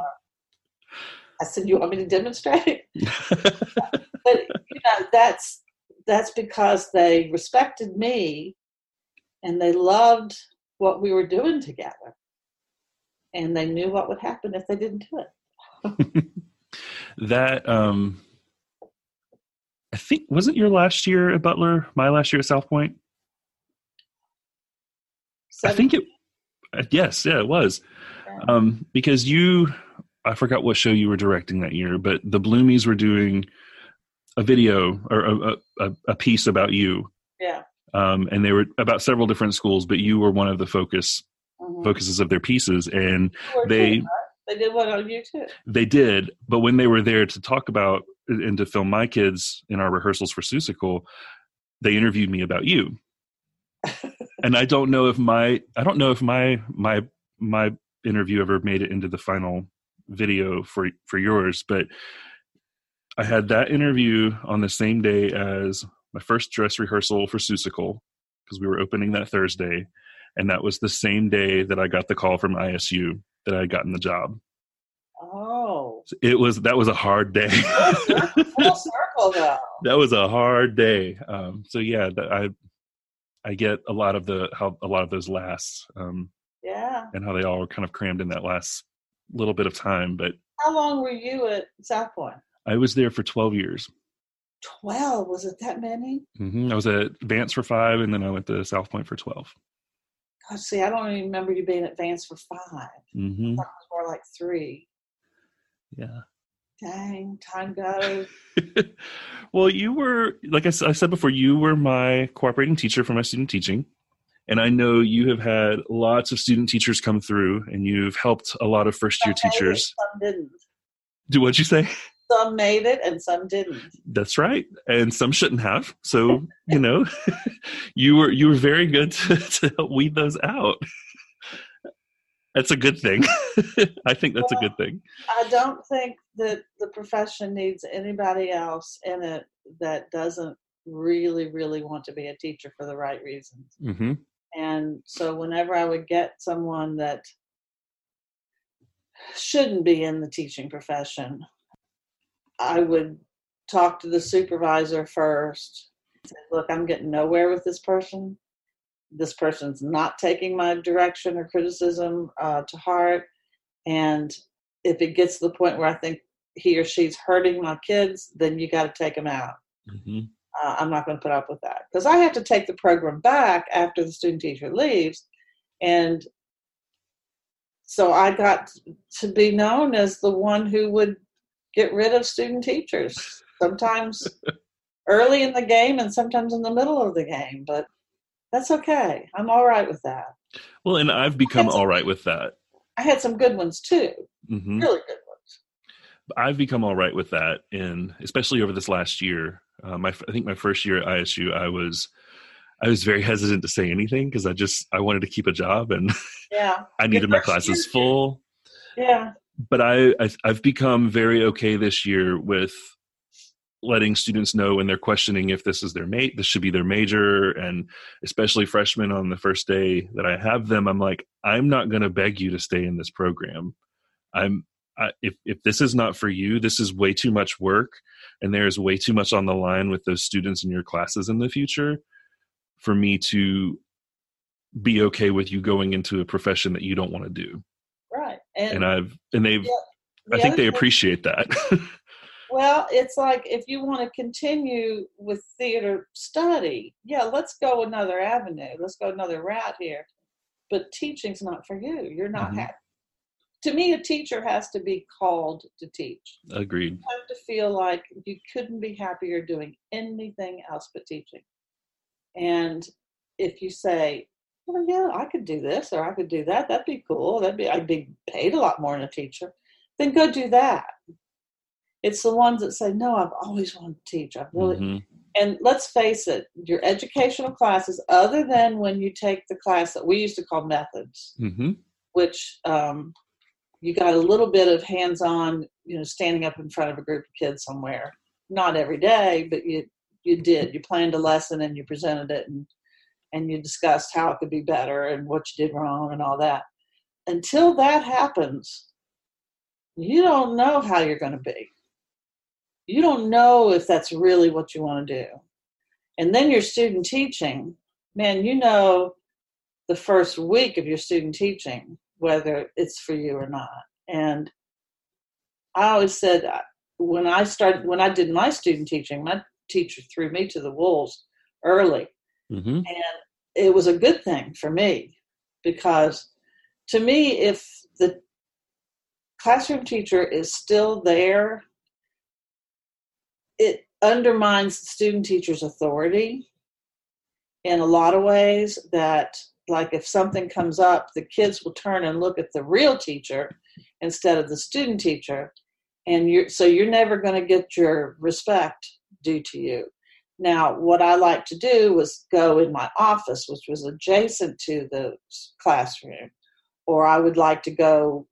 S2: I said, "You want me to demonstrate?" *laughs* but you know, that's that's because they respected me, and they loved what we were doing together, and they knew what would happen if they didn't do
S1: it. *laughs* that um, I think wasn't your last year at Butler. My last year at South Point. I think it. Uh, yes, yeah, it was um, because you I forgot what show you were directing that year, but the Blumeys were doing a video or a, a, a piece about you.
S2: Yeah.
S1: Um, and they were about several different schools, but you were one of the focus mm-hmm. focuses of their pieces, and they
S2: too, they did one on you too.
S1: They did, but when they were there to talk about uh, and to film my kids in our rehearsals for Seussical, they interviewed me about you. *laughs* and I don't know if my I don't know if my my my interview ever made it into the final video for for yours, but I had that interview on the same day as my first dress rehearsal for Seussical because we were opening that Thursday, and that was the same day that I got the call from ISU that I had gotten the job.
S2: Oh,
S1: it was that was a hard day.
S2: Full circle, though. *laughs*
S1: That was a hard day. Um, so yeah, I I get a lot of the how a lot of those lasts. Um,
S2: yeah.
S1: And how they all were kind of crammed in that last little bit of time. But
S2: how long were you at South Point?
S1: I was there for 12 years.
S2: 12? Was it that many?
S1: Mm-hmm. I was at Vance for five, and then I went to South Point for 12.
S2: God, see, I don't even remember you being at Vance for 5
S1: mm-hmm. I
S2: thought it was more like three.
S1: Yeah.
S2: Dang, time goes. *laughs*
S1: well, you were, like I, I said before, you were my cooperating teacher for my student teaching. And I know you have had lots of student teachers come through and you've helped a lot of first year teachers.
S2: Some didn't.
S1: Do what you say?
S2: Some made it and some didn't.
S1: That's right, and some shouldn't have. So *laughs* you know, *laughs* you were you were very good *laughs* to, to help weed those out. That's a good thing. I think that's well, a good thing.
S2: I don't think that the profession needs anybody else in it that doesn't really, really want to be a teacher for the right reasons.
S1: Mm-hmm.
S2: And so, whenever I would get someone that shouldn't be in the teaching profession, I would talk to the supervisor first. Say, Look, I'm getting nowhere with this person. This person's not taking my direction or criticism uh, to heart. And if it gets to the point where I think he or she's hurting my kids, then you got to take them out.
S1: Mm-hmm.
S2: Uh, I'm not going to put up with that because I have to take the program back after the student teacher leaves. And so I got to be known as the one who would get rid of student teachers, sometimes *laughs* early in the game and sometimes in the middle of the game. But that's okay. I'm all right with that.
S1: Well, and I've become all right with that.
S2: I had some good ones too,
S1: mm-hmm.
S2: really good ones.
S1: I've become all right with that, and especially over this last year. Uh, my, I think my first year at ISU, I was I was very hesitant to say anything because I just I wanted to keep a job and
S2: yeah, *laughs*
S1: I needed my classes full.
S2: Yeah.
S1: But I, I've become very okay this year with letting students know when they're questioning if this is their mate this should be their major and especially freshmen on the first day that i have them i'm like i'm not going to beg you to stay in this program i'm I, if if this is not for you this is way too much work and there's way too much on the line with those students in your classes in the future for me to be okay with you going into a profession that you don't want to do. And, and I've and they've yeah, I think they appreciate that. *laughs*
S2: well, it's like if you want to continue with theater study, yeah, let's go another avenue. Let's go another route here. But teaching's not for you. You're not mm-hmm. happy. To me, a teacher has to be called to teach.
S1: Agreed.
S2: You have to feel like you couldn't be happier doing anything else but teaching. And if you say, well, yeah, I could do this or I could do that, that'd be cool. That'd be, I'd be paid a lot more than a teacher. Then go do that. It's the ones that say, no, I've always wanted to teach. I've really, mm-hmm. and let's face it, your educational classes, other than when you take the class that we used to call methods,
S1: mm-hmm.
S2: which um, you got a little bit of hands-on, you know, standing up in front of a group of kids somewhere. Not every day, but you you did. You planned a lesson and you presented it and and you discussed how it could be better and what you did wrong and all that. Until that happens, you don't know how you're going to be. You don't know if that's really what you want to do. And then your student teaching, man, you know the first week of your student teaching whether it's for you or not. And I always said uh, when I started, when I did my student teaching, my teacher threw me to the wolves early.
S1: Mm-hmm.
S2: And it was a good thing for me because to me, if the classroom teacher is still there, it undermines the student teacher's authority in a lot of ways that like if something comes up the kids will turn and look at the real teacher instead of the student teacher and you're so you're never going to get your respect due to you. Now, what I like to do was go in my office, which was adjacent to the classroom, or I would like to go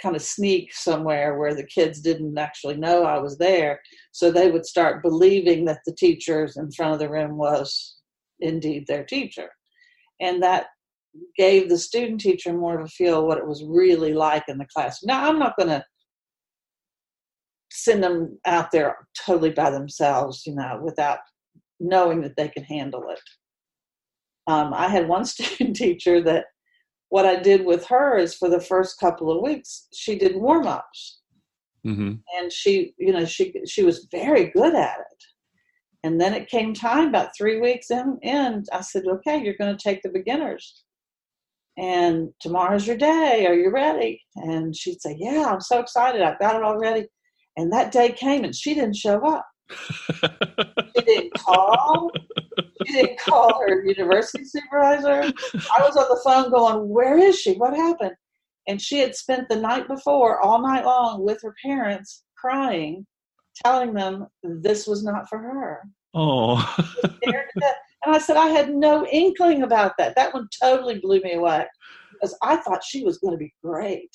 S2: kind of sneak somewhere where the kids didn't actually know I was there, so they would start believing that the teacher in front of the room was indeed their teacher. And that gave the student teacher more of a feel what it was really like in the class. Now, I'm not going to send them out there totally by themselves, you know, without knowing that they can handle it. Um, I had one *laughs* student teacher that what I did with her is for the first couple of weeks, she did warm ups.
S1: Mm-hmm.
S2: And she, you know, she she was very good at it. And then it came time about three weeks in, in I said, okay, you're going to take the beginners. And tomorrow's your day. Are you ready? And she'd say, yeah, I'm so excited. I've got it already. And that day came and she didn't show up. She didn't call. She didn't call her university supervisor. I was on the phone going, Where is she? What happened? And she had spent the night before, all night long, with her parents, crying, telling them this was not for her.
S1: Oh.
S2: and I said, I had no inkling about that. That one totally blew me away because I thought she was going to be great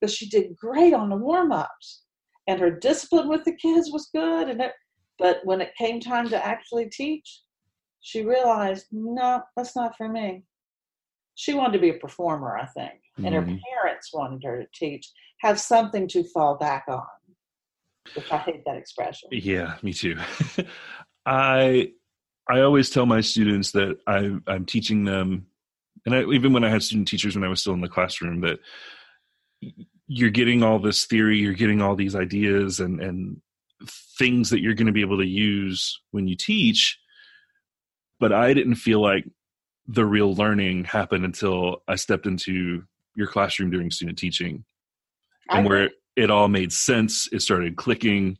S2: because she did great on the warm ups and her discipline with the kids was good. And it, but when it came time to actually teach, she realized, no, that's not for me. She wanted to be a performer, I think, and mm-hmm. her parents wanted her to teach, have something to fall back on. Which I hate that expression.
S1: Yeah, me too. *laughs* I I always tell my students that I, I'm teaching them, and I, even when I had student teachers when I was still in the classroom, that you're getting all this theory, you're getting all these ideas and and things that you're going to be able to use when you teach. But I didn't feel like the real learning happened until I stepped into your classroom during student teaching, and where it, it all made sense. It started clicking.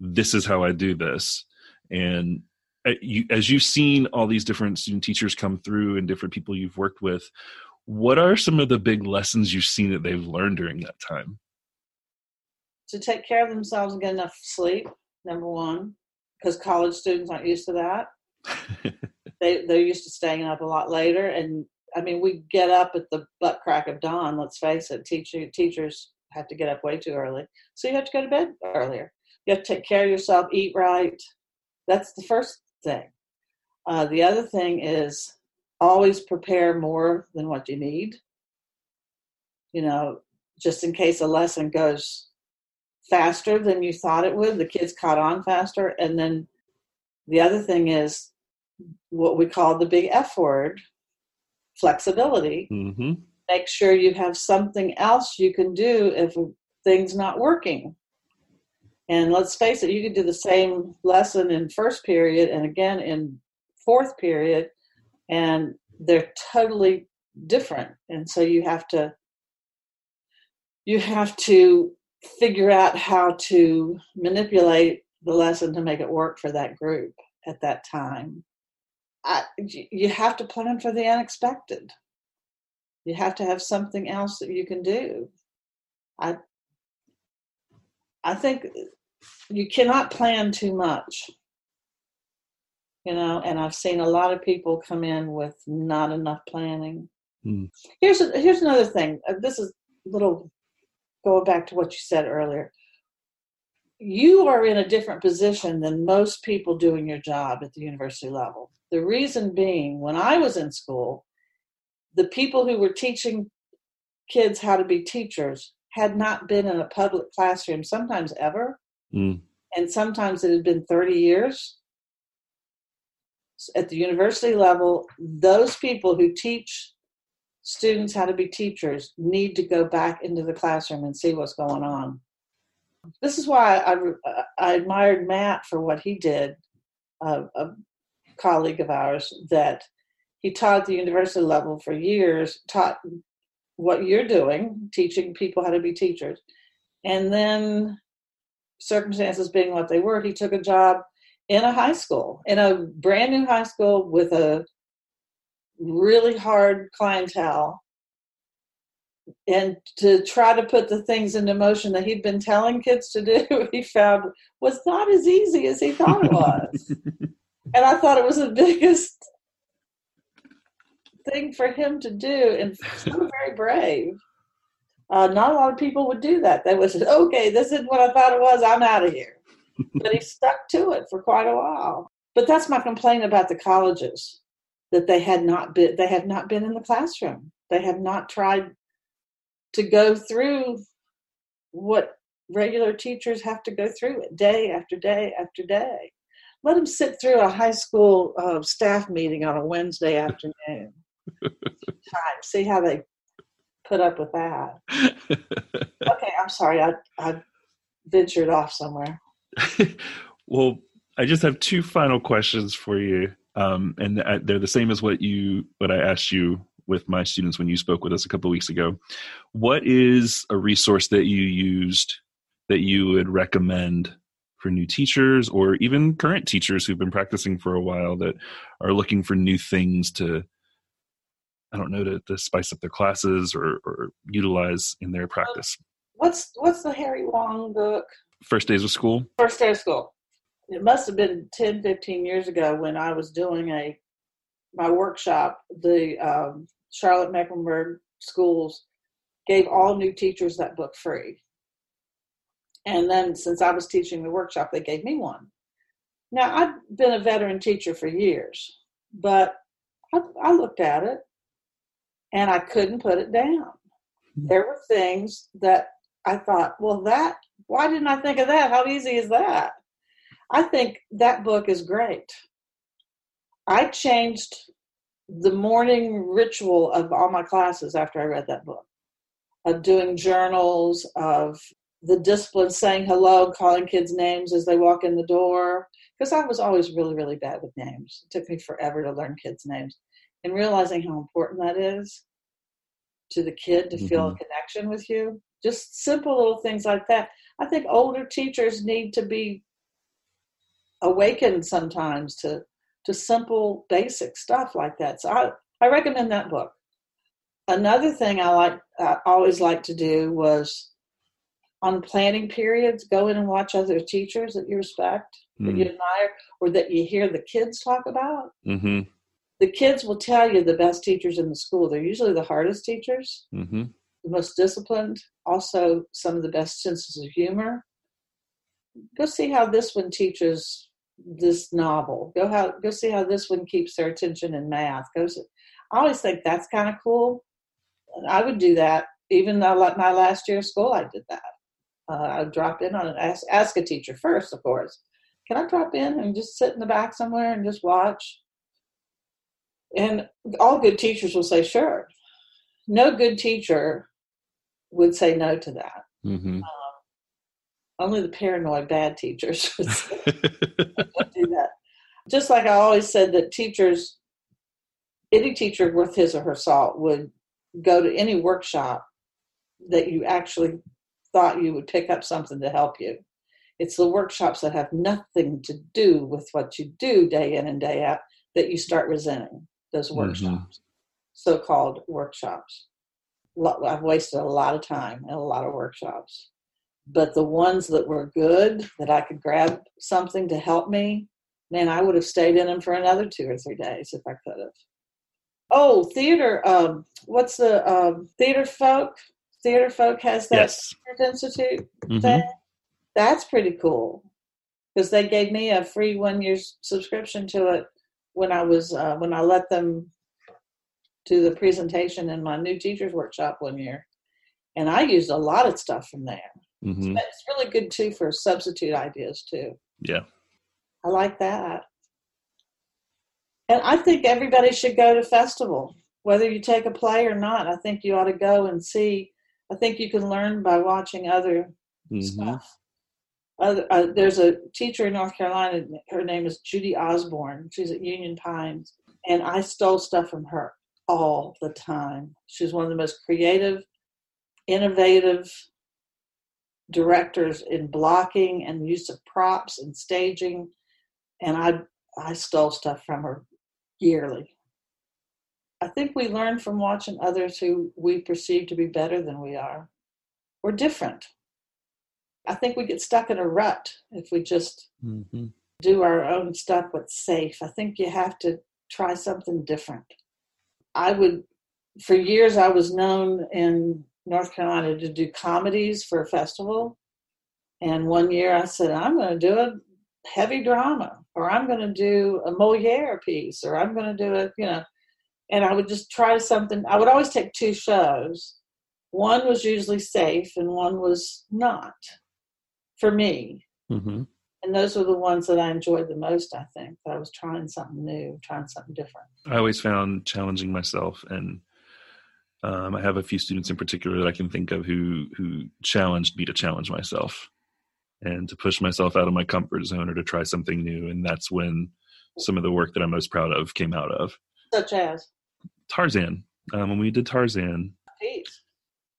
S1: This is how I do this, and uh, as you've seen all these different student teachers come through and different people you've worked with, what are some of the big lessons you've seen that they've learned during that time?
S2: To take care of themselves and get enough sleep, number one, because college students aren't used to that. *laughs* they they're used to staying up a lot later, and I mean we get up at the butt crack of dawn. Let's face it, teaching teachers have to get up way too early, so you have to go to bed earlier. You have to take care of yourself, eat right. That's the first thing. Uh, the other thing is always prepare more than what you need. You know, just in case a lesson goes faster than you thought it would, the kids caught on faster. And then the other thing is what we call the big F word flexibility. Mm-hmm. Make sure you have something else you can do if things not working. And let's face it, you could do the same lesson in first period and again in fourth period, and they're totally different. And so you have to you have to figure out how to manipulate the lesson to make it work for that group at that time. I, you have to plan for the unexpected. You have to have something else that you can do. I I think you cannot plan too much. You know, and I've seen a lot of people come in with not enough planning. Mm. Here's a, here's another thing. Uh, this is a little going back to what you said earlier. You are in a different position than most people doing your job at the university level. The reason being, when I was in school, the people who were teaching kids how to be teachers had not been in a public classroom, sometimes ever. Mm. And sometimes it had been 30 years. At the university level, those people who teach students how to be teachers need to go back into the classroom and see what's going on. This is why I, I admired Matt for what he did, uh, a colleague of ours, that he taught at the university level for years, taught what you're doing, teaching people how to be teachers. And then, circumstances being what they were, he took a job in a high school, in a brand new high school with a really hard clientele. And to try to put the things into motion that he'd been telling kids to do, *laughs* he found was not as easy as he thought it was. *laughs* and I thought it was the *laughs* biggest thing for him to do and so very brave. Uh, not a lot of people would do that. They would say, okay, this is what I thought it was, I'm out of here. But he stuck to it for quite a while. But that's my complaint about the colleges that they had not been they have not been in the classroom. They have not tried to go through what regular teachers have to go through it day after day after day. Let them sit through a high school uh, staff meeting on a Wednesday afternoon *laughs* time. See how they put up with that. *laughs* okay, I'm sorry. I I ventured off somewhere. *laughs*
S1: well, I just have two final questions for you, um, and they're the same as what you what I asked you with my students when you spoke with us a couple weeks ago. What is a resource that you used that you would recommend for new teachers or even current teachers who've been practicing for a while that are looking for new things to I don't know to, to spice up their classes or, or utilize in their practice.
S2: What's what's the Harry Wong book?
S1: First days of school?
S2: First day of school. It must have been 10, 15 years ago when I was doing a my workshop. The um, Charlotte Mecklenburg schools gave all new teachers that book free. And then since I was teaching the workshop, they gave me one. Now, I've been a veteran teacher for years, but I, I looked at it and I couldn't put it down. Hmm. There were things that I thought, well, that, why didn't I think of that? How easy is that? I think that book is great. I changed the morning ritual of all my classes after I read that book of doing journals, of the discipline saying hello, calling kids names as they walk in the door. Because I was always really, really bad with names. It took me forever to learn kids' names. And realizing how important that is to the kid to mm-hmm. feel a mm-hmm. connection with you. Just simple little things like that. I think older teachers need to be awakened sometimes to to simple basic stuff like that. So I, I recommend that book. Another thing I like I always like to do was on planning periods, go in and watch other teachers that you respect, mm. that you mm. admire, or that you hear the kids talk about. Mm-hmm. The kids will tell you the best teachers in the school. They're usually the hardest teachers, mm-hmm. The most disciplined, also some of the best senses of humor. Go see how this one teaches this novel. Go how go see how this one keeps their attention in math. Go. See, I always think that's kind of cool. I would do that even though like my last year of school. I did that. Uh, I would drop in on an ask, ask a teacher first, of course. Can I drop in and just sit in the back somewhere and just watch? And all good teachers will say sure. No good teacher would say no to that. Mm-hmm. Um, only the paranoid bad teachers *laughs* would do that. Just like I always said that teachers, any teacher worth his or her salt would go to any workshop that you actually thought you would pick up something to help you. It's the workshops that have nothing to do with what you do day in and day out that you start resenting those mm-hmm. workshops, mm-hmm. so called workshops. I've wasted a lot of time in a lot of workshops. But the ones that were good, that I could grab something to help me, man, I would have stayed in them for another two or three days if I could have. Oh, theater. Um, what's the um, Theatrefolk? Theater folk has that yes. institute mm-hmm. thing. That's pretty cool because they gave me a free one year subscription to it when I was uh, when I let them do the presentation in my new teachers workshop one year, and I used a lot of stuff from there. Mm-hmm. It's really good too for substitute ideas too.
S1: Yeah,
S2: I like that. And I think everybody should go to festival, whether you take a play or not. I think you ought to go and see. I think you can learn by watching other mm-hmm. stuff. Other, uh, there's a teacher in North Carolina. Her name is Judy Osborne. She's at Union Pines, and I stole stuff from her all the time. She's one of the most creative, innovative directors in blocking and use of props and staging, and I I stole stuff from her yearly. I think we learn from watching others who we perceive to be better than we are, or different. I think we get stuck in a rut if we just mm-hmm. do our own stuff what's safe. I think you have to try something different. I would, for years, I was known in North Carolina to do comedies for a festival. And one year I said, I'm going to do a heavy drama, or I'm going to do a Moliere piece, or I'm going to do a, you know, and I would just try something. I would always take two shows. One was usually safe, and one was not for me. Mm-hmm. And those were the ones that I enjoyed the most, I think. I was trying something new, trying something different.
S1: I always found challenging myself and um, I have a few students in particular that I can think of who who challenged me to challenge myself and to push myself out of my comfort zone or to try something new. And that's when some of the work that I'm most proud of came out of.
S2: Such as
S1: Tarzan. Um, when we did Tarzan,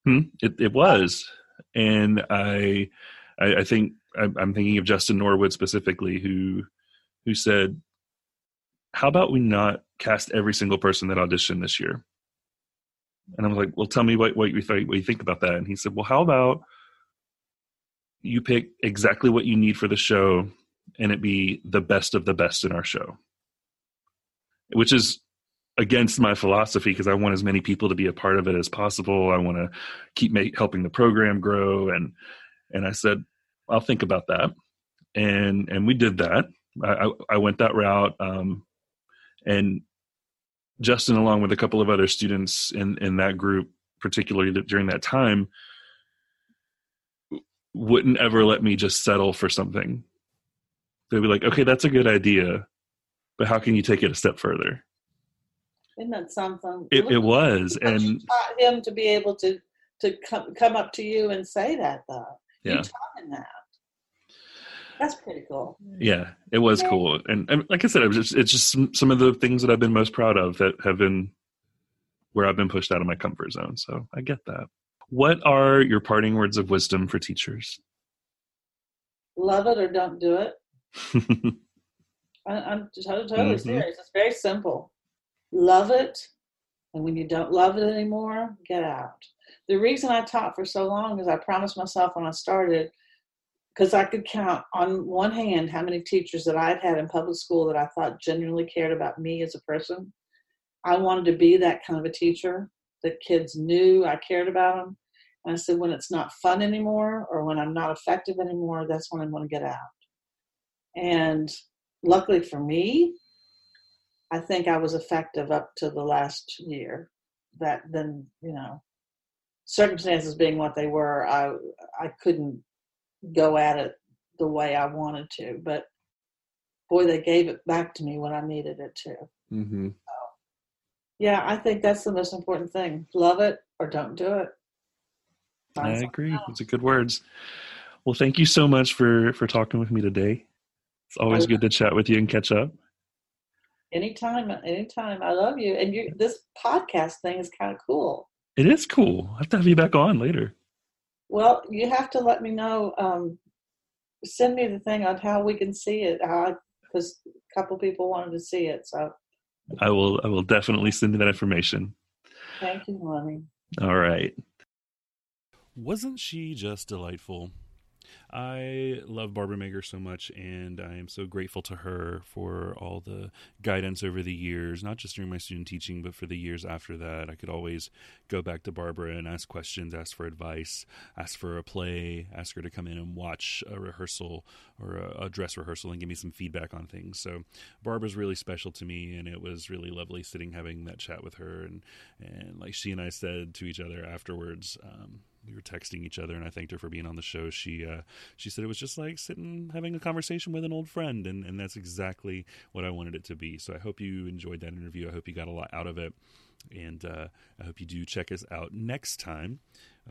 S1: hmm, it, it was, and I, I, I think I'm thinking of Justin Norwood specifically, who who said, "How about we not cast every single person that auditioned this year?" And I was like, well, tell me what, what, you, think, what you think about that. And he said, well, how about you pick exactly what you need for the show and it be the best of the best in our show which is against my philosophy because i want as many people to be a part of it as possible i want to keep helping the program grow and and i said i'll think about that and and we did that i i went that route um and justin along with a couple of other students in in that group particularly during that time wouldn't ever let me just settle for something. They'd be like, okay, that's a good idea, but how can you take it a step further?
S2: Isn't that something?
S1: It, it was, and
S2: taught him to be able to to come come up to you and say that though.
S1: Yeah.
S2: You taught him that. That's pretty cool.
S1: Yeah, it was cool, and, and like I said, it just, it's just some, some of the things that I've been most proud of that have been where I've been pushed out of my comfort zone. So I get that. What are your parting words of wisdom for teachers?
S2: Love it or don't do it. *laughs* I, am totally, totally mm-hmm. serious. It's very simple. Love it, and when you don't love it anymore, get out. The reason I taught for so long is I promised myself when I started, because I could count on one hand how many teachers that I'd had in public school that I thought genuinely cared about me as a person. I wanted to be that kind of a teacher that kids knew I cared about them. And I said, when it's not fun anymore or when I'm not effective anymore, that's when I want to get out. And luckily for me, I think I was effective up to the last year. That then, you know, circumstances being what they were, I I couldn't go at it the way I wanted to. But boy, they gave it back to me when I needed it to. Mm-hmm. So, yeah, I think that's the most important thing. Love it or don't do it.
S1: I agree. Those are good words. Well, thank you so much for for talking with me today. It's always good to chat with you and catch up.
S2: Anytime, anytime. I love you. And you this podcast thing is kind of cool.
S1: It is cool. I have to have you back on later.
S2: Well, you have to let me know. Um, send me the thing on how we can see it. Because a couple people wanted to see it, so
S1: I will. I will definitely send you that information.
S2: Thank you, Lonnie.
S1: All right. Wasn't she just delightful? I love Barbara Mager so much, and I am so grateful to her for all the guidance over the years, not just during my student teaching, but for the years after that. I could always go back to Barbara and ask questions, ask for advice, ask for a play, ask her to come in and watch a rehearsal or a, a dress rehearsal and give me some feedback on things. So Barbara's really special to me, and it was really lovely sitting having that chat with her. And, and like she and I said to each other afterwards, um, we were texting each other and I thanked her for being on the show. She uh, she said it was just like sitting having a conversation with an old friend and, and that's exactly what I wanted it to be. So I hope you enjoyed that interview. I hope you got a lot out of it. And uh, I hope you do check us out next time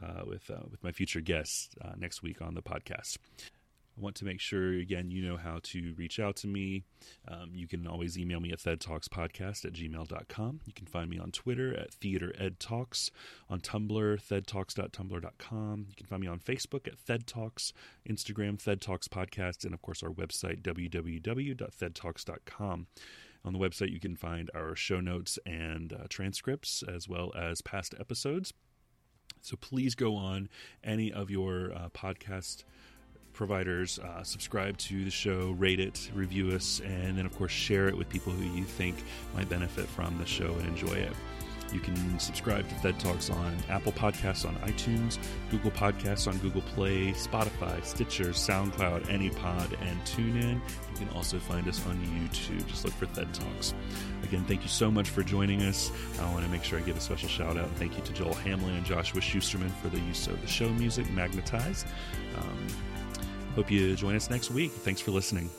S1: uh, with uh, with my future guests uh, next week on the podcast. I want to make sure, again, you know how to reach out to me. Um, you can always email me at thedtalkspodcast at gmail.com. You can find me on Twitter at Theater Ed Talks, on Tumblr, thedtalks.tumblr.com. You can find me on Facebook at Thed Talks, Instagram, Thed Talks Podcast, and of course our website, www.thedtalks.com. On the website, you can find our show notes and uh, transcripts, as well as past episodes. So please go on any of your uh, providers, uh, subscribe to the show, rate it, review us, and then, of course, share it with people who you think might benefit from the show and enjoy it. You can subscribe to Thed Talks on Apple Podcasts on iTunes, Google Podcasts on Google Play, Spotify, Stitcher, SoundCloud, AnyPod, and TuneIn. You can also find us on YouTube. Just look for Thed Talks. Again, thank you so much for joining us. I want to make sure I give a special shout out. Thank you to Joel Hamlin and Joshua Schusterman for the use of the show music, Magnetize. Um, Hope you join us next week. Thanks for listening.